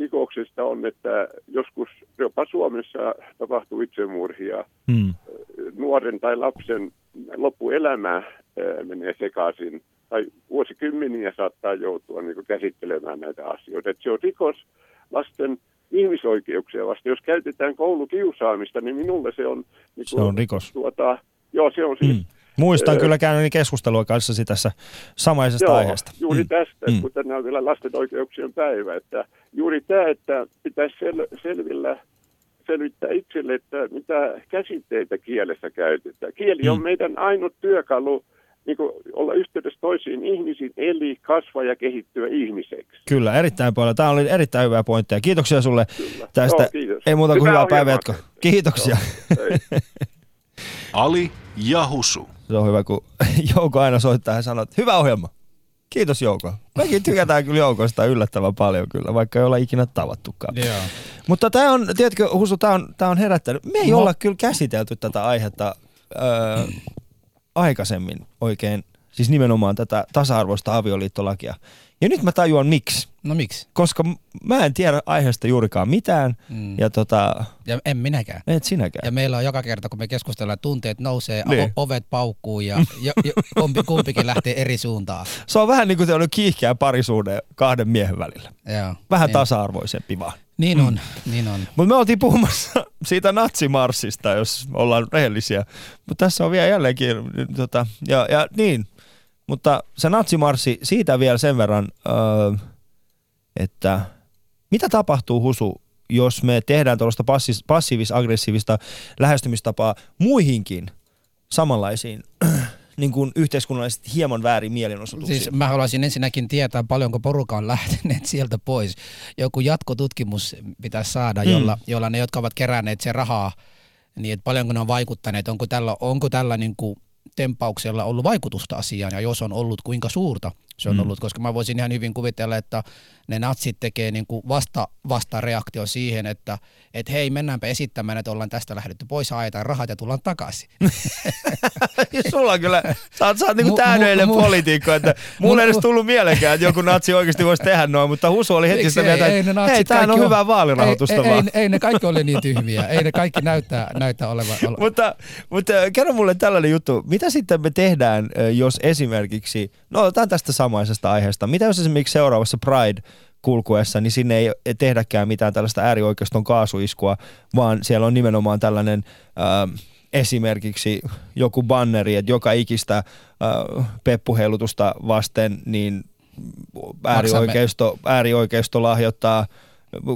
rikoksesta on, että joskus jopa Suomessa tapahtuu itsemurhia. Hmm. Nuoren tai lapsen loppuelämä äh, menee sekaisin tai vuosikymmeniä saattaa joutua niin kuin käsittelemään näitä asioita. Että se on rikos lasten ihmisoikeuksia vasta. Jos käytetään koulukiusaamista, niin minulle se on... Niin kuin, se on rikos. Tuota, joo, se on siis... Mm. Muistan kyllä käynyt keskustelua kanssasi tässä samaisesta Joo, aiheesta. juuri mm. tästä, mm. kun tänään on vielä lasten oikeuksien päivä, että juuri tämä, että pitäisi sel- selvillä selvittää itselle, että mitä käsitteitä kielessä käytetään. Kieli on Mm. meidän ainut työkalu niin kuin olla yhteydessä toisiin ihmisiin, eli kasvaa ja kehittyä ihmiseksi. Kyllä, erittäin paljon. Tämä oli erittäin hyvä pointti. Kiitoksia sulle tästä. Joo, kiitos. Ei muuta kuin Hyvää päivänjatkoa. Kiitoksia. Ali ja Husu. Se on hyvä, kun Jouko aina soittaa ja sanoo, että hyvä ohjelma. Kiitos Jouko. Mekin tykätään kyllä Joukosta yllättävän paljon kyllä, vaikka ei olla ikinä tavattukaan. Joo. Mutta tämä on, tiedätkö Husu, tämä on, tää on herättänyt. Me ei No. olla kyllä käsitelty tätä aihetta öö, aikaisemmin oikein, siis nimenomaan tätä tasa-arvoista avioliittolakia. Ja nyt mä tajuan miksi. No miksi? Koska mä en tiedä aiheesta juurikaan mitään. Mm. Ja tota, Ja en minäkään. et sinäkään. Ja meillä on joka kerta, kun me keskustellaan, tunteet nousee, Niin. ovet paukkuu ja jo, jo, kumpi, kumpikin lähtee eri suuntaan. Se on vähän niin kuin on kiihkeä parisuhde kahden miehen välillä. Joo. Vähän niin. tasa-arvoisempi vaan. Niin on, niin on. Mutta me oltiin puhumassa siitä natsimarssista, jos ollaan rehellisiä. Mutta tässä on vielä jälleenkin, tota, ja, ja niin, mutta se natsimarssi, siitä vielä sen verran, öö, että mitä tapahtuu Husu, jos me tehdään tuollaista passiivis-aggressiivista lähestymistapaa muihinkin samanlaisiin niin kuin yhteiskunnallisesti hieman väärin mielenosoituksiin. Siis mä haluaisin ensinnäkin tietää, paljonko porukka on lähteneet sieltä pois. Joku jatkotutkimus pitäisi saada, Mm. jolla, jolla ne, jotka ovat keränneet se rahaa, niin että paljonko ne on vaikuttaneet, onko tällä, onko tällä niin kuin tempauksella ollut vaikutusta asiaan, ja jos on ollut, kuinka suurta se on Mm. ollut, koska mä voisin ihan hyvin kuvitella, että ne natsit tekee niin kuin vasta, vasta reaktio siihen, että et hei, mennäänpä esittämään, että ollaan tästä lähdetty pois, haetaan rahat ja tullaan takaisin. Ja sulla on kyllä, sä oot, sä oot niinku Mu- täydellinen mu- mu- poliitikko, että mulla ei edes tullut mieleenkään, että joku natsi oikeasti voisi tehdä noin, mutta Husu oli heti sitä mieltä, ei, että ne hei, tämähän on kaikki hyvää vaalirahoitusta ei, vaan. ei, ei, ne kaikki ole niin tyhmiä. Ei ne kaikki näyttää, näyttää olevan. Ole. Mutta, mutta kerro mulle tällainen juttu. Mitä sitten me tehdään, jos esimerkiksi, no otetaan tästä samaisesta aiheesta. Mitä jos esimerkiksi seuraavassa Pride kulkuessa, niin sinne ei tehdäkään mitään tällaista äärioikeiston kaasuiskua, vaan siellä on nimenomaan tällainen äh, esimerkiksi joku banneri, että joka ikistä äh, peppuheilutusta vasten, niin äärioikeisto, äärioikeisto lahjoittaa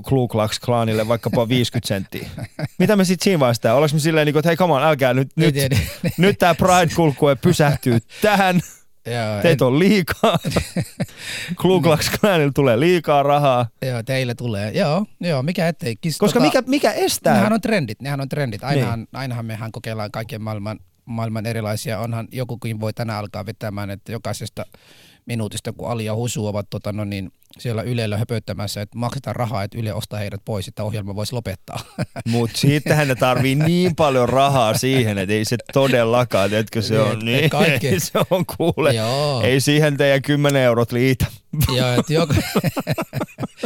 Ku Klux Klanille vaikkapa 50 senttiä. Mitä me sitten siinä vaiheessa? Ollaanko me silleen, niin kuin, että hei come on, älkää nyt, nyt, Nyt- nyt tämä Pride-kulkue pysähtyy tähän. Joo, Teitä on liikaa. Ku Klux Klanille tulee liikaa rahaa. Joo, teille tulee. Joo, joo mikä ettei. Kis, Koska mikä, mikä estää? Nehän on trendit, nehän on trendit. Ainahan, Niin. ainahan mehän kokeillaan kaiken maailman, maailman erilaisia. Onhan jokukin voi tänään alkaa vetämään, että jokaisesta minuutista, kun Ali ja Husu ovat tota, no niin, siellä Ylellä höpöttämässä, että maksetaan rahaa, että Yle ostaa heidät pois, että ohjelma voisi lopettaa. Mutta siitähän ne tarvii niin paljon rahaa siihen, että ei se todellakaan, etkö se on Niin, kaikki- se on kuule. Joo. Ei siihen teidän 10 eurot liitä. Joo, että joku,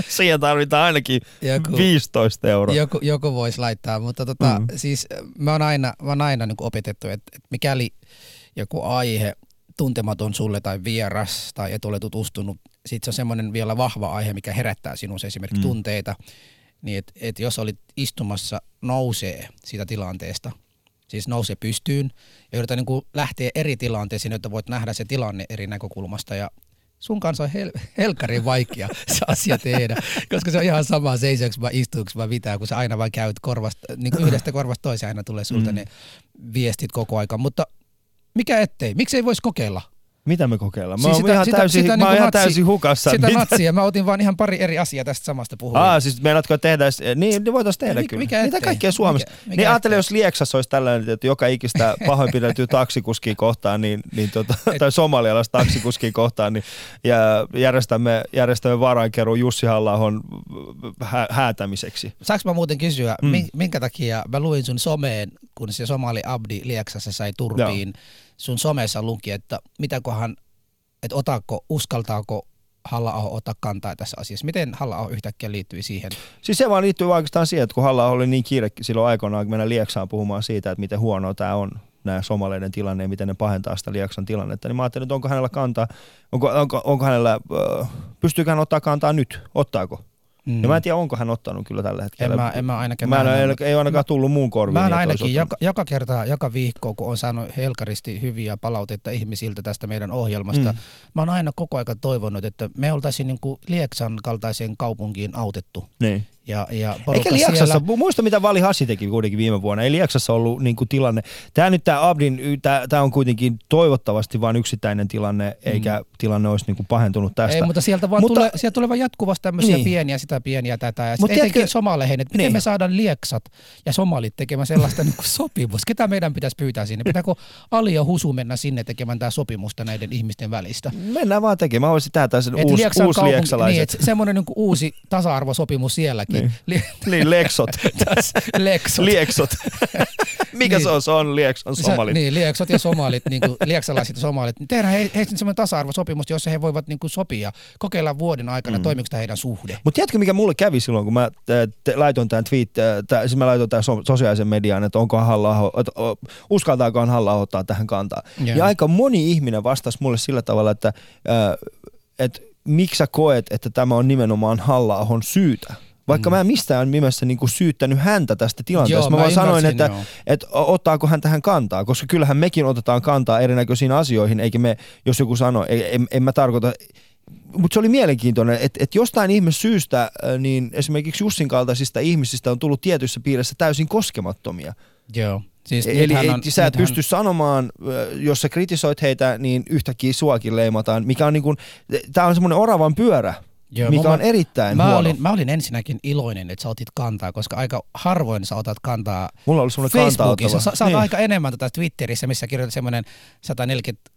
Siihen tarvitaan ainakin Joku- 15 euroa. joku, joku voisi laittaa, mutta tota, mm. siis mä oon aina, mä oon aina niin opetettu, että, että mikäli joku aihe tuntematon sulle tai vieras tai et ole tutustunut, sit se on semmoinen vielä vahva aihe, mikä herättää sinussa esimerkiksi Mm. tunteita, niin että et jos olit istumassa nousee siitä tilanteesta, siis nousee pystyyn ja yrität niin kuin lähteä eri tilanteisiin, jotta voit nähdä se tilanne eri näkökulmasta. Ja sun kanssa on hel- helkkarin vaikea se asia tehdä, koska se on ihan sama seisoksi vai istuuko vai mitä, kun sä aina vaan käyt korvasta, niin yhdestä korvasta toiseen aina tulee sulta Mm. ne viestit koko aika, mutta mikä ettei, miksi ei voisi kokeilla? Mitä me kokeillaan? Mä Siis oon ihan, täysin, mä oon niinku ihan natsi- täysin hukassa. Sitä Mitä- natsia, mä otin vaan ihan pari eri asiaa tästä samasta puhuin. Aa, siis meinaatko tehdä, niin niin voitaisiin tehdä Mikä- kyllä. mikä Mitä kaikkea Suomessa? Mikä- mikä niin ajattele, ettei? jos Lieksassa olisi tällainen, että joka ikistä pahoinpideltyä taksikuskia kohtaan, niin, niin tota, tai somalialaista taksikuskia kohtaan, niin ja järjestämme, järjestämme varainkerun Jussi halla hä- häätämiseksi. Saanko mä muuten kysyä, Mm. minkä takia mä luin sun someen, kun se somali Abdi Lieksassa sai turpiin, sun somessa luki, että mitäköhän, että otaako, uskaltaako halla ottaa kantaa tässä asiassa. Miten halla yhtäkkiä liittyy siihen? Siis se vaan liittyy oikeastaan siihen, että kun halla oli niin kiire silloin aikoinaan, kun mennä Lieksaan puhumaan siitä, että miten huonoa tämä on, nämä somaleiden tilanne ja miten ne pahentaa sitä Lieksan tilannetta, niin mä ajattelin, että onko hänellä kantaa, onko, onko, onko hänellä, pystyykö hän ottaa kantaa nyt, ottaako? Mm. Ja mä en tiedä, onko hän ottanut kyllä tällä hetkellä. En mä, en mä ainakaan Mä en, nähnyt, ei, mutta- ei ainakaan tullut muun korviin. Mä oon niin, ainakin joka, joka kerta, joka viikko, kun on saanut helkaristi hyviä palautetta ihmisiltä tästä meidän ohjelmasta, Mm. mm. mä oon aina koko aika toivonut, että me oltaisiin niin kuin Lieksan kaltaiseen kaupunkiin autettu. Niin. Ja, ja Eikä Lieksassa, siellä... muista mitä Vali Hassi teki kuitenkin viime vuonna. Ei Lieksassa ollut niin kuin, tilanne. Tämä nyt tämä Abdin, tämä on kuitenkin toivottavasti vain yksittäinen tilanne, eikä mm. tilanne olisi niin kuin, pahentunut tästä. Ei, mutta sieltä, vaan mutta, tulee, sieltä tulee vaan jatkuvasti tämmöisiä niin. pieniä, sitä pieniä tätä. Ja mutta etenkin somalehen, että miten niin. me saadaan Lieksat ja somalit tekemään sellaista niin kuin sopimus. Ketä meidän pitäisi pyytää sinne? Pitääkö Ali ja Husu mennä sinne tekemään tämä sopimusta näiden ihmisten välistä? Mennään vaan tekemään. Mä voisin tehdä sen uusi, uusi kaupunki, lieksalaiset. Niin, semmoinen niin uusi tasa-arvosopimus sielläkin. Niin. Niin, leksot. leksot. Lieksot. Mikä niin. se on? Se on liekson somalit. Se, niin, lieksot ja somalit, niin kuin lieksalaiset ja somalit. Tehdään he, heistä semmoinen tasa-arvosopimus, jossa he voivat niin kuin sopia, kokeilla vuoden aikana, mm. toimiko heidän suhde. Mutta tiedätkö, mikä mulle kävi silloin, kun mä te, te, laitoin tämän tweet, tää, siis mä laitoin tämän so, sosiaalisen median, että onko halla että uskaltaakohan halla ottaa tähän kantaa. Yeah. Ja aika moni ihminen vastasi mulle sillä tavalla, että, että miksi sä koet, että tämä on nimenomaan halla syytä? Vaikka mm. mä en mistään nimessä niin kuin syyttänyt häntä tästä tilanteesta. Joo, mä, mä vaan sanoin, että, että, ottaako hän tähän kantaa, koska kyllähän mekin otetaan kantaa erinäköisiin asioihin, eikä me, jos joku sanoo, en, en mä tarkoita, mutta se oli mielenkiintoinen, että, että jostain ihme syystä, niin esimerkiksi Jussin kaltaisista ihmisistä on tullut tietyissä piirissä täysin koskemattomia. Joo. Siis Eli ei, on, sä et pysty hän... sanomaan, jos sä kritisoit heitä, niin yhtäkkiä suakin leimataan, mikä on niin kuin, tää on semmoinen oravan pyörä, Joo, mikä on erittäin mä huono. Olin, mä olin ensinnäkin iloinen, että sä otit kantaa, koska aika harvoin sä otat kantaa Mulla oli Facebookissa. Sä, sä niin. aika enemmän tätä Twitterissä, missä kirjoitat semmoinen 140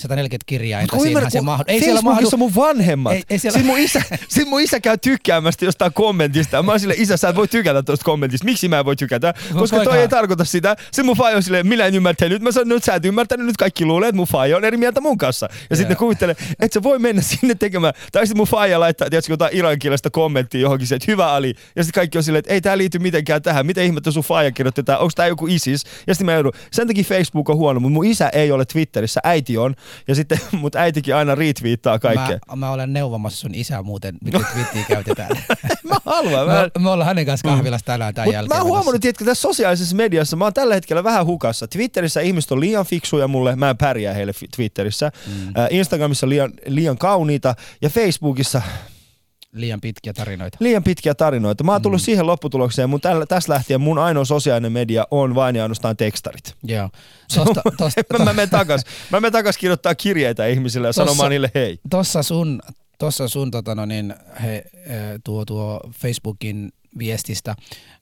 140 kirjainta, siinähän se mahdu. Ei siellä mahdu. mun vanhemmat. Ei, ei siellä... Siis mun, isä, mun isä käy tykkäämästä jostain kommentista. Mä oon sille, isä, sä et voi tykätä tuosta kommentista. Miksi mä en voi tykätä? Koska toi ei tarkoita sitä. Se mun faija on silleen, minä en ymmärtänyt. Mä sanoin, että sä et ymmärtänyt. Nyt kaikki luulee, että mun faija on eri mieltä mun kanssa. Ja sitten kuvittelee, että se voi mennä sinne tekemään. Tai sitten mun faija laittaa, tiedätkö, jotain irankielistä kommenttia johonkin se, että hyvä Ali. Ja sitten kaikki on silleen, että ei tää liity mitenkään tähän. Miten ihmettä sun faija kirjoitetaan? Onko tää joku ISIS? Ja sitten mä joudun. Sen takia Facebook on huono, mutta mun isä ei ole Twitterissä, äiti on. Ja sitten mutta äitikin aina retweettaa kaikkea. Mä, mä olen neuvomassa sun isää muuten, miten twittiä käytetään. mä haluan. Mä... Me, me ollaan hänen kanssa kahvilassa tänään tämän Mut jälkeen. Mä oon huomannut, että tässä sosiaalisessa mediassa mä oon tällä hetkellä vähän hukassa. Twitterissä ihmiset on liian fiksuja mulle, mä en pärjää heille Twitterissä. Mm. Instagramissa liian, liian kauniita ja Facebookissa Liian pitkiä tarinoita. Liian pitkiä tarinoita. Mä oon tullut mm. siihen lopputulokseen, mutta tällä, tässä lähtien mun ainoa sosiaalinen media on vain ja ainoastaan tekstarit. Joo. Tosta, tosta, mä, mä menen takas. Mä menen takas kirjoittaa kirjeitä ihmisille ja tossa, sanomaan niille hei. Tossa sun, tossa sun tota no niin, he, tuo, tuo Facebookin viestistä.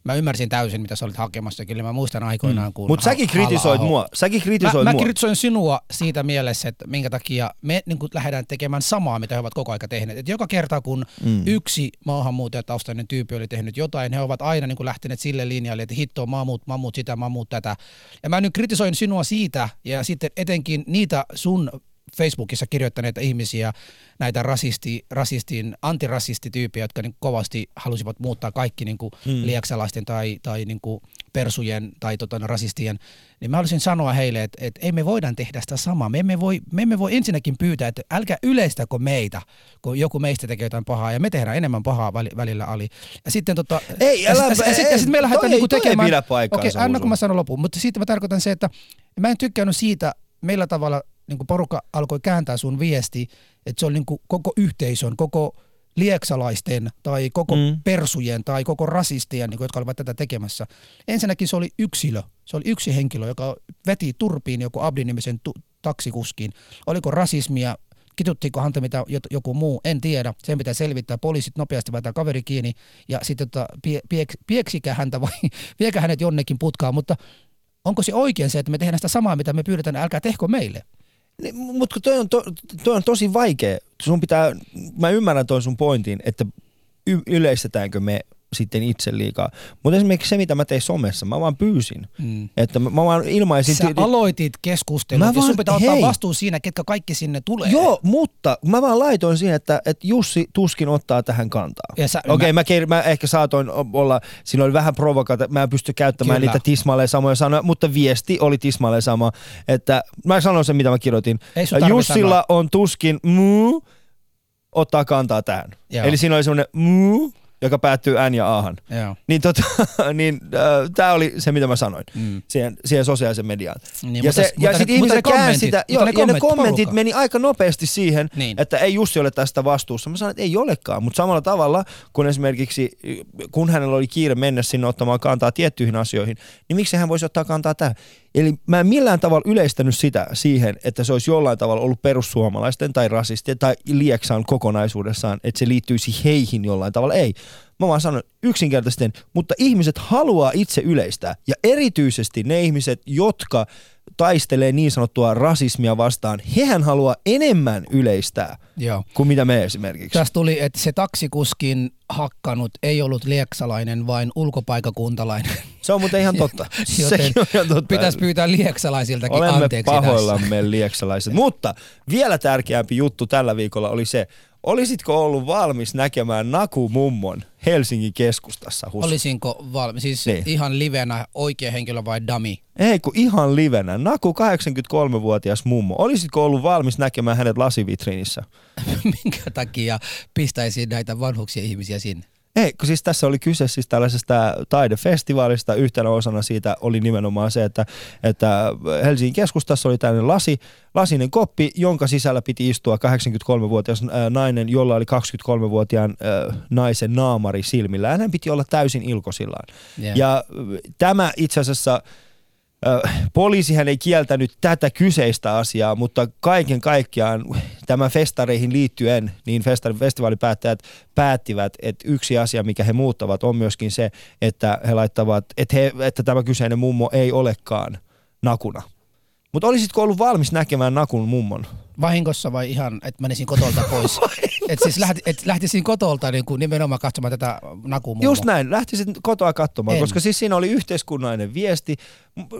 Mä ymmärsin täysin, mitä sä olit hakemassa. Kyllä mä muistan aikoinaan, mm. kun... Mutta säkin kritisoit mua. Säkin kritisoit mä, mua. Mä kritisoin sinua siitä mielessä, että minkä takia me niin lähdetään tekemään samaa, mitä he ovat koko aika tehneet. Et joka kerta, kun mm. yksi maahanmuuttajataustainen tyyppi oli tehnyt jotain, he ovat aina niin lähteneet sille linjalle, että hitto, maamut, mammut sitä, mammut tätä. Ja mä nyt kritisoin sinua siitä, ja sitten etenkin niitä sun Facebookissa kirjoittaneita ihmisiä, näitä rasisti, rasistin, antirasistityyppejä, jotka niin kovasti halusivat muuttaa kaikki niin kuin hmm. lieksalaisten tai, tai niin kuin persujen tai tota, rasistien, niin mä haluaisin sanoa heille, että, että ei me voida tehdä sitä samaa. Me emme, voi, me emme voi ensinnäkin pyytää, että älkää yleistäkö meitä, kun joku meistä tekee jotain pahaa, ja me tehdään enemmän pahaa välillä ali. Ja sitten tota, ei, älä, ja, ja, ja, ja sitten me lähdetään niin tekemään... Okei, okay, anna kun mä sanon lopun, mutta sitten mä tarkoitan se, että mä en tykkäänyt siitä, meillä tavalla niin kuin porukka alkoi kääntää sun viesti, että se oli niin kuin koko yhteisön, koko lieksalaisten tai koko mm. persujen tai koko rasistien, niin kuin, jotka olivat tätä tekemässä. Ensinnäkin se oli yksilö, se oli yksi henkilö, joka veti turpiin joku Abdi-nimisen tu- taksikuskin. Oliko rasismia, kituttiinko häntä mitä joku muu, en tiedä. Sen pitää selvittää. Poliisit nopeasti vetää kaveri kiinni ja sitten tota, pie, piek, pieksikää häntä vai viekä hänet jonnekin putkaan. Mutta onko se oikein se, että me tehdään sitä samaa, mitä me pyydetään, älkää tehkö meille? Niin, mutta toi on, to, toi on tosi vaikea. Sun pitää, mä ymmärrän toi sun pointin, että y- yleistetäänkö me sitten itse liikaa. Mutta esimerkiksi se, mitä mä tein somessa, mä vaan pyysin. Mm. Että mä, mä vaan ilmaisin... Sä aloitit keskustelun mä ja sun pitää hei, ottaa vastuu siinä, ketkä kaikki sinne tulee. Joo, mutta mä vaan laitoin siihen, että, että Jussi tuskin ottaa tähän kantaa. Okei, okay, mä, mä, mä, ehkä saatoin olla, siinä oli vähän provokaata, mä en pysty käyttämään Kyllä. niitä tismalleen samoja sanoja, mutta viesti oli tismalleen sama. Että mä sanoin sen, mitä mä kirjoitin. Jussilla sanoa. on tuskin muu ottaa kantaa tähän. Joo. Eli siinä oli semmoinen muu, joka päättyy N ja Ahan. Joo. Niin, tota, niin äh, tämä oli se, mitä mä sanoin Mm. siihen, siihen sosiaalisen mediaan. Niin, ja mutta- se, ja sitten ihmiset käänsi kommentit- sitä, joo, ne ja ne kommentit kommentit porukka. meni aika nopeasti siihen, Niin. että ei Jussi ole tästä vastuussa. Mä sanoin, että ei olekaan, mutta samalla tavalla, kun esimerkiksi, kun hänellä oli kiire mennä sinne ottamaan kantaa tiettyihin asioihin, niin miksi hän voisi ottaa kantaa tähän? Eli mä en millään tavalla yleistänyt sitä siihen, että se olisi jollain tavalla ollut perussuomalaisten tai rasistien tai Lieksan kokonaisuudessaan, että se liittyisi heihin jollain tavalla. Ei. Mä vaan sanon yksinkertaisesti, mutta ihmiset haluaa itse yleistää. Ja erityisesti ne ihmiset, jotka taistelee niin sanottua rasismia vastaan, hehän haluaa enemmän yleistää Joo. kuin mitä me esimerkiksi. Tässä tuli, että se taksikuskin hakkanut ei ollut lieksalainen, vain ulkopaikakuntalainen. Se on muuten ihan totta. Sekin on ihan totta. Pitäisi pyytää lieksalaisiltakin Olemme anteeksi tässä. pahoillamme lieksalaiset. Mutta vielä tärkeämpi juttu tällä viikolla oli se, olisitko ollut valmis näkemään Naku Mummon Helsingin keskustassa? Husu? Olisinko valmis? Siis Niin. ihan livenä oikea henkilö vai dami? Ei kun ihan livenä. Naku 83-vuotias mummo. Olisitko ollut valmis näkemään hänet lasivitriinissä? Minkä takia pistäisin näitä vanhuksia ihmisiä sinne? Ei, kun siis tässä oli kyse siis tällaisesta taidefestivaalista. Yhtenä osana siitä oli nimenomaan se, että, että Helsingin keskustassa oli tällainen lasi, lasinen koppi, jonka sisällä piti istua 83-vuotias ää, nainen, jolla oli 23-vuotiaan ää, naisen naamari silmillä. Hänen piti olla täysin ilkosillaan. Yeah. Ja äh, tämä itse asiassa äh, poliisihän ei kieltänyt tätä kyseistä asiaa, mutta kaiken kaikkiaan tämä festareihin liittyen, niin festivaalipäättäjät päättivät, että yksi asia, mikä he muuttavat, on myöskin se, että he laittavat, että, he, että tämä kyseinen mummo ei olekaan nakuna. Mutta olisitko ollut valmis näkemään nakun mummon? Vahingossa vai ihan, että menisin kotolta pois? että siis lähti, et lähtisin kotolta niin kuin nimenomaan katsomaan tätä nakumummoa. Just näin, lähtisit kotoa katsomaan, En. koska siis siinä oli yhteiskunnallinen viesti,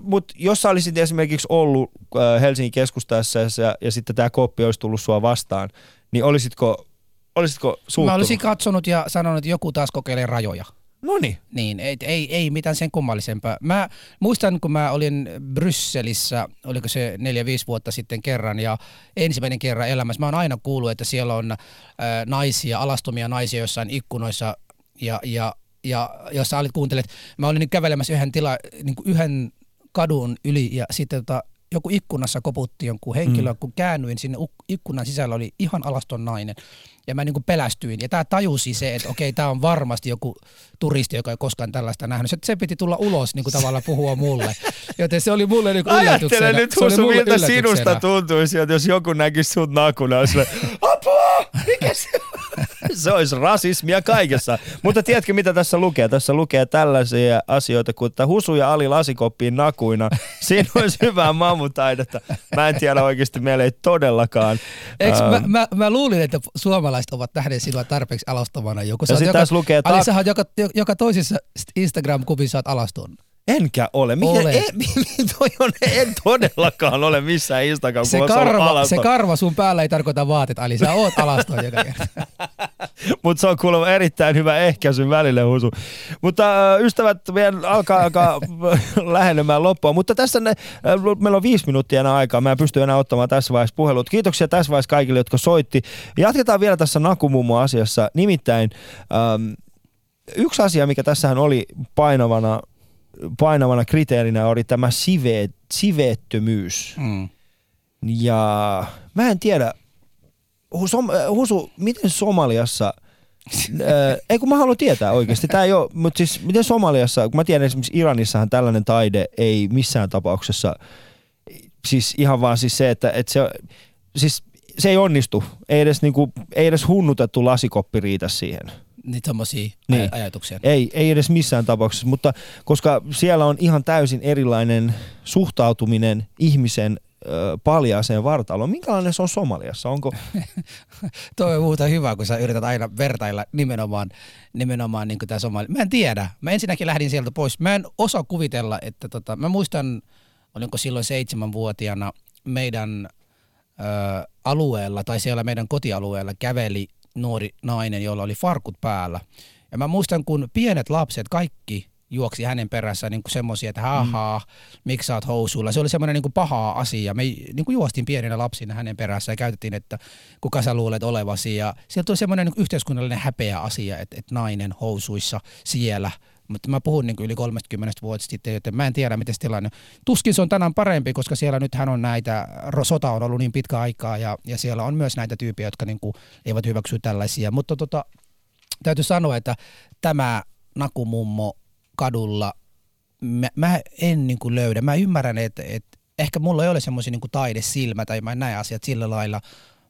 mutta jos sä olisit esimerkiksi ollut äh, Helsingin keskustassa ja, ja sitten tämä koppi olisi tullut sua vastaan, niin olisitko, olisitko suuttunut? Mä olisin katsonut ja sanonut, että joku taas kokeilee rajoja. No niin. Niin, ei, ei, ei mitään sen kummallisempaa. Mä muistan, kun mä olin Brysselissä, oliko se neljä, viisi vuotta sitten kerran, ja ensimmäinen kerran elämässä, mä oon aina kuullut, että siellä on äh, naisia, alastomia naisia jossain ikkunoissa, ja, ja, ja jos sä olit kuuntelet, mä olin nyt kävelemässä yhden, tila, niin kuin yhden kadun yli, ja sitten tota, joku ikkunassa koputti jonkun henkilön, mm. kun käännyin sinne ikkunan sisällä oli ihan alaston nainen. Ja mä niin pelästyin. Ja tämä tajusi se, että okei, tämä on varmasti joku turisti, joka ei koskaan tällaista nähnyt. Se, se piti tulla ulos niin kuin tavallaan puhua mulle. Joten se oli mulle niin yllätyksenä. Ajattele nyt Husu, miltä sinusta tuntuisi, että jos joku näkisi sut nakuna, olisi apua, mikä se on? Se olisi rasismia kaikessa. Mutta tiedätkö, mitä tässä lukee? Tässä lukee tällaisia asioita kuin, että Husu ja Ali lasikoppiin nakuina. Siinä olisi hyvää mammutaidetta. Mä en tiedä oikeasti, meillä ei todellakaan. Eikö, Ähm, mä, mä, mä, luulin, että suomalaiset ovat nähneet sinua tarpeeksi alastavana. Joku, Ja sit tässä lukee Ali, tak- sä oot joka, joka toisessa Instagram-kuvissa oot alaston. Enkä ole. Mikä, Olet. en, toi on, en todellakaan ole missään instagram Se karva, se karva sun päällä ei tarkoita vaatet, Ali. Sä oot alaston joka kerta. Mutta se on kuulemma erittäin hyvä ehkäisy välille husu. Mutta äh, ystävät, vielä alkaa, alkaa lähenemään loppua. Mutta tässä ne, äh, meillä on viisi minuuttia enää aikaa. Mä en pysty enää ottamaan tässä vaiheessa puhelut. Kiitoksia tässä vaiheessa kaikille, jotka soitti. Jatketaan vielä tässä Nakumummo-asiassa. Nimittäin ähm, yksi asia, mikä tässähän oli painavana, painavana kriteerinä, oli tämä sive, siveettömyys. Mm. Ja mä en tiedä, Husu, Husu miten Somaliassa, äh, ei kun mä haluan tietää oikeasti, tää ei ole, mutta siis miten Somaliassa, kun mä tiedän esimerkiksi Iranissahan tällainen taide ei missään tapauksessa, siis ihan vaan siis se, että, että se, siis se ei onnistu, ei edes, niinku, ei edes hunnutettu lasikoppi riitä siihen. Niitä tommosia Niin. ajatuksia. Ei, ei edes missään tapauksessa, mutta koska siellä on ihan täysin erilainen suhtautuminen ihmisen paljaaseen vartaloon. Minkälainen se on Somaliassa? Onko, Toi on muuta hyvä, kun sä yrität aina vertailla nimenomaan, nimenomaan niin tämä somali. Mä en tiedä. Mä ensinnäkin lähdin sieltä pois. Mä en osaa kuvitella, että tota, mä muistan, olinko silloin seitsemänvuotiaana meidän ö, alueella tai siellä meidän kotialueella käveli nuori nainen, jolla oli farkut päällä. Ja mä muistan, kun pienet lapset, kaikki juoksi hänen perässä niin semmoisia, että haha, mm. miksi sä oot housuilla. Se oli semmoinen niin paha asia. Me niin kuin juostiin pieninä lapsina hänen perässä ja käytettiin, että kuka sä luulet olevasi. Ja sieltä tuli semmoinen niin yhteiskunnallinen häpeä asia, että, että nainen housuissa siellä – mutta mä puhun niin yli 30 vuotta sitten, joten mä en tiedä, miten se tilanne. Tuskin se on tänään parempi, koska siellä nythän on näitä, sota on ollut niin pitkä aikaa ja, ja siellä on myös näitä tyyppejä, jotka niin kuin eivät hyväksy tällaisia. Mutta tota, täytyy sanoa, että tämä Nakumummo kadulla, mä, mä en niin kuin löydä. Mä ymmärrän, että, että ehkä mulla ei ole semmoisia niin taidesilmä tai mä en näe asiat sillä lailla,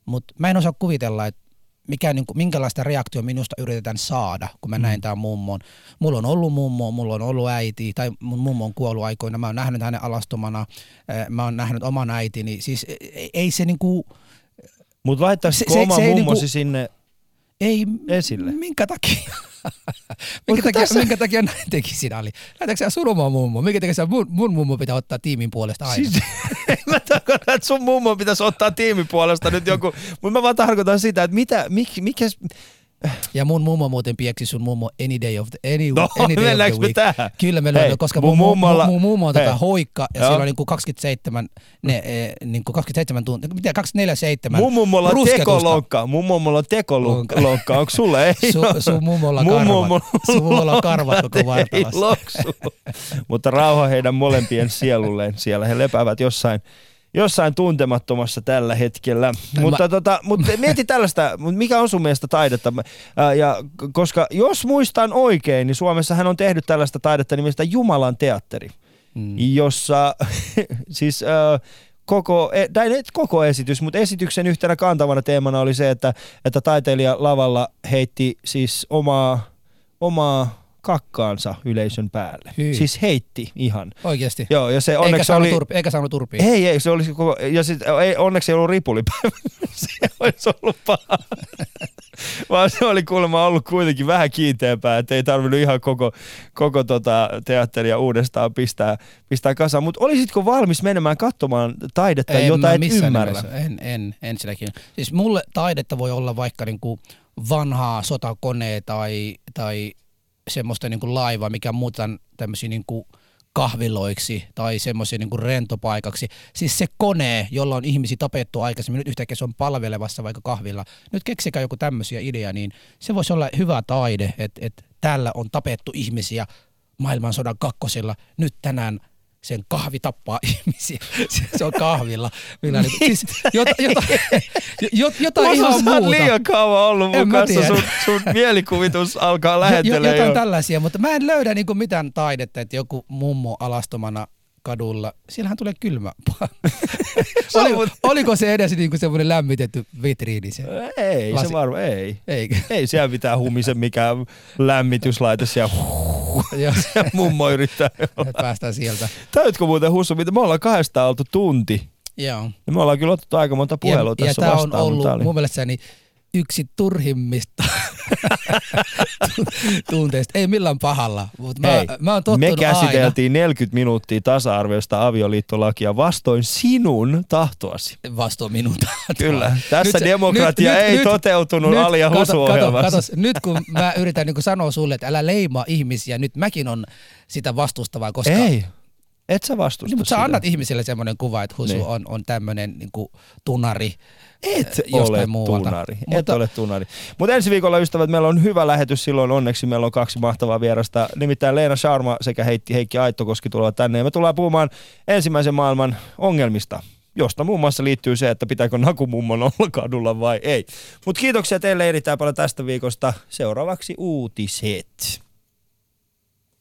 mutta mä en osaa kuvitella, että mikä, niin kuin, minkälaista reaktio minusta yritetään saada, kun mä mm. näin tämän mummon. Mulla on ollut mummo, mulla on ollut äiti, tai mun mummo on kuollut aikoina, mä oon nähnyt hänen alastomana, mä oon nähnyt oman äitini. Siis ei, ei se niinku... Mutta laittaisitko oma mummosi niinku, sinne ei, esille? Minkä takia? minkä, takia, tässä... minkä takia näin teki sinä oli? Näytätkö sinä sun oma mummo? Minkä takia mun, mun mummo pitää ottaa tiimin puolesta aina? Siis, mä tarkoitan, että sun mummo pitäisi ottaa tiimin puolesta nyt joku, mutta mä vaan tarkoitan sitä, että mitä, mik, mikä, ja mun mummo muuten pieksi sun mummo any day of the, any, no, any day of the week. tähän? Kyllä me löydään, koska mun, mummolla, mun, mun mummo on tätä hoikka ja siellä on niinku 27, ne, e, niinku 27 tuntia, mitä 247 Mun mummolla on tekolonkka, mun mummolla on tekolonkka, onko sulle ei? Su, sun mummolla on karvat, sun mummolla on karvat koko vartalassa. Mutta rauha heidän molempien sielulleen, siellä he lepäävät jossain jossain tuntemattomassa tällä hetkellä. Mä... Mutta, tota, mutta mieti tällaista, mikä on sun mielestä taidetta? ja, koska jos muistan oikein, niin Suomessa hän on tehnyt tällaista taidetta nimestä Jumalan teatteri, hmm. jossa siis... Äh, koko, e, tai koko esitys, mutta esityksen yhtenä kantavana teemana oli se, että, että taiteilija lavalla heitti siis omaa, omaa kakkaansa yleisön päälle. Hyi. Siis heitti ihan. Oikeasti? Joo, ja se onneksi eikä oli... Turpi, eikä saanut turpia? Ei, ei, se oli koko... Ja sit, ei, onneksi ei ollut ripulipäivä. se olisi ollut paha. Vaan se oli kuulemma ollut kuitenkin vähän kiinteämpää, että ei tarvinnut ihan koko, koko tota teatteria uudestaan pistää, pistää kasaan. Mutta olisitko valmis menemään katsomaan taidetta, en jota et ymmärrä? En, en, ensinnäkin. Siis mulle taidetta voi olla vaikka niinku vanhaa sotakone tai, tai semmoista niin kuin laivaa, mikä muutan tämmöisiä niin kuin kahviloiksi tai semmoisia niin rentopaikaksi. Siis se kone, jolla on ihmisi tapettu aikaisemmin, nyt yhtäkkiä se on palvelevassa vaikka kahvilla. Nyt keksikää joku tämmöisiä idea, niin se voisi olla hyvä taide, että, että täällä on tapettu ihmisiä maailmansodan kakkosilla. Nyt tänään sen kahvi tappaa ihmisiä. Se on kahvilla. Minä niin, siis jota, jota, jota, jota ihan muuta. liian kauan ollut mun kanssa, sun, sun mielikuvitus alkaa lähettelemään. Jotain jo. tällaisia, mutta mä en löydä niinku mitään taidetta, että joku mummo alastomana kadulla, siellähän tulee kylmä. Oli, oliko se edes niinku semmoinen lämmitetty vitriini? Se ei, lasi? se varmaan ei. Eikö? Ei siellä mitään humisen mikään lämmityslaite siellä. mummo yrittää. Päästään sieltä. Täytkö muuten Hussu, mitä me ollaan kahdestaan oltu tunti. Joo. Ja me ollaan kyllä otettu aika monta puhelua ja, tässä ja vastaan. Ja tämä on ollut mun mielestäni yksi turhimmista tunteista. Ei millään pahalla, mutta mä, mä oon Me käsiteltiin aina. 40 minuuttia tasa-arvoista avioliittolakia vastoin sinun tahtoasi. Vastoin minun tahtoa. Kyllä. Tässä nyt, demokratia nyt, ei nyt, toteutunut nyt, Ali ja Husu kato, kato, kato, Nyt kun mä yritän niin sanoa sulle, että älä leimaa ihmisiä, nyt mäkin on sitä vastustavaa, koska... Ei. Et sä vastusta niin, mutta sä annat ihmisille semmoinen kuva, että Husu niin. on, on tämmöinen niin tunari, et ole muualta. tunari. Mutta... Et ole tunari. Mutta ensi viikolla ystävät, meillä on hyvä lähetys silloin. Onneksi meillä on kaksi mahtavaa vierasta. Nimittäin Leena Sharma sekä Heikki, Heikki Aittokoski tulevat tänne. Ja me tullaan puhumaan ensimmäisen maailman ongelmista josta muun muassa liittyy se, että pitääkö nakumummon olla kadulla vai ei. Mutta kiitoksia teille erittäin paljon tästä viikosta. Seuraavaksi uutiset.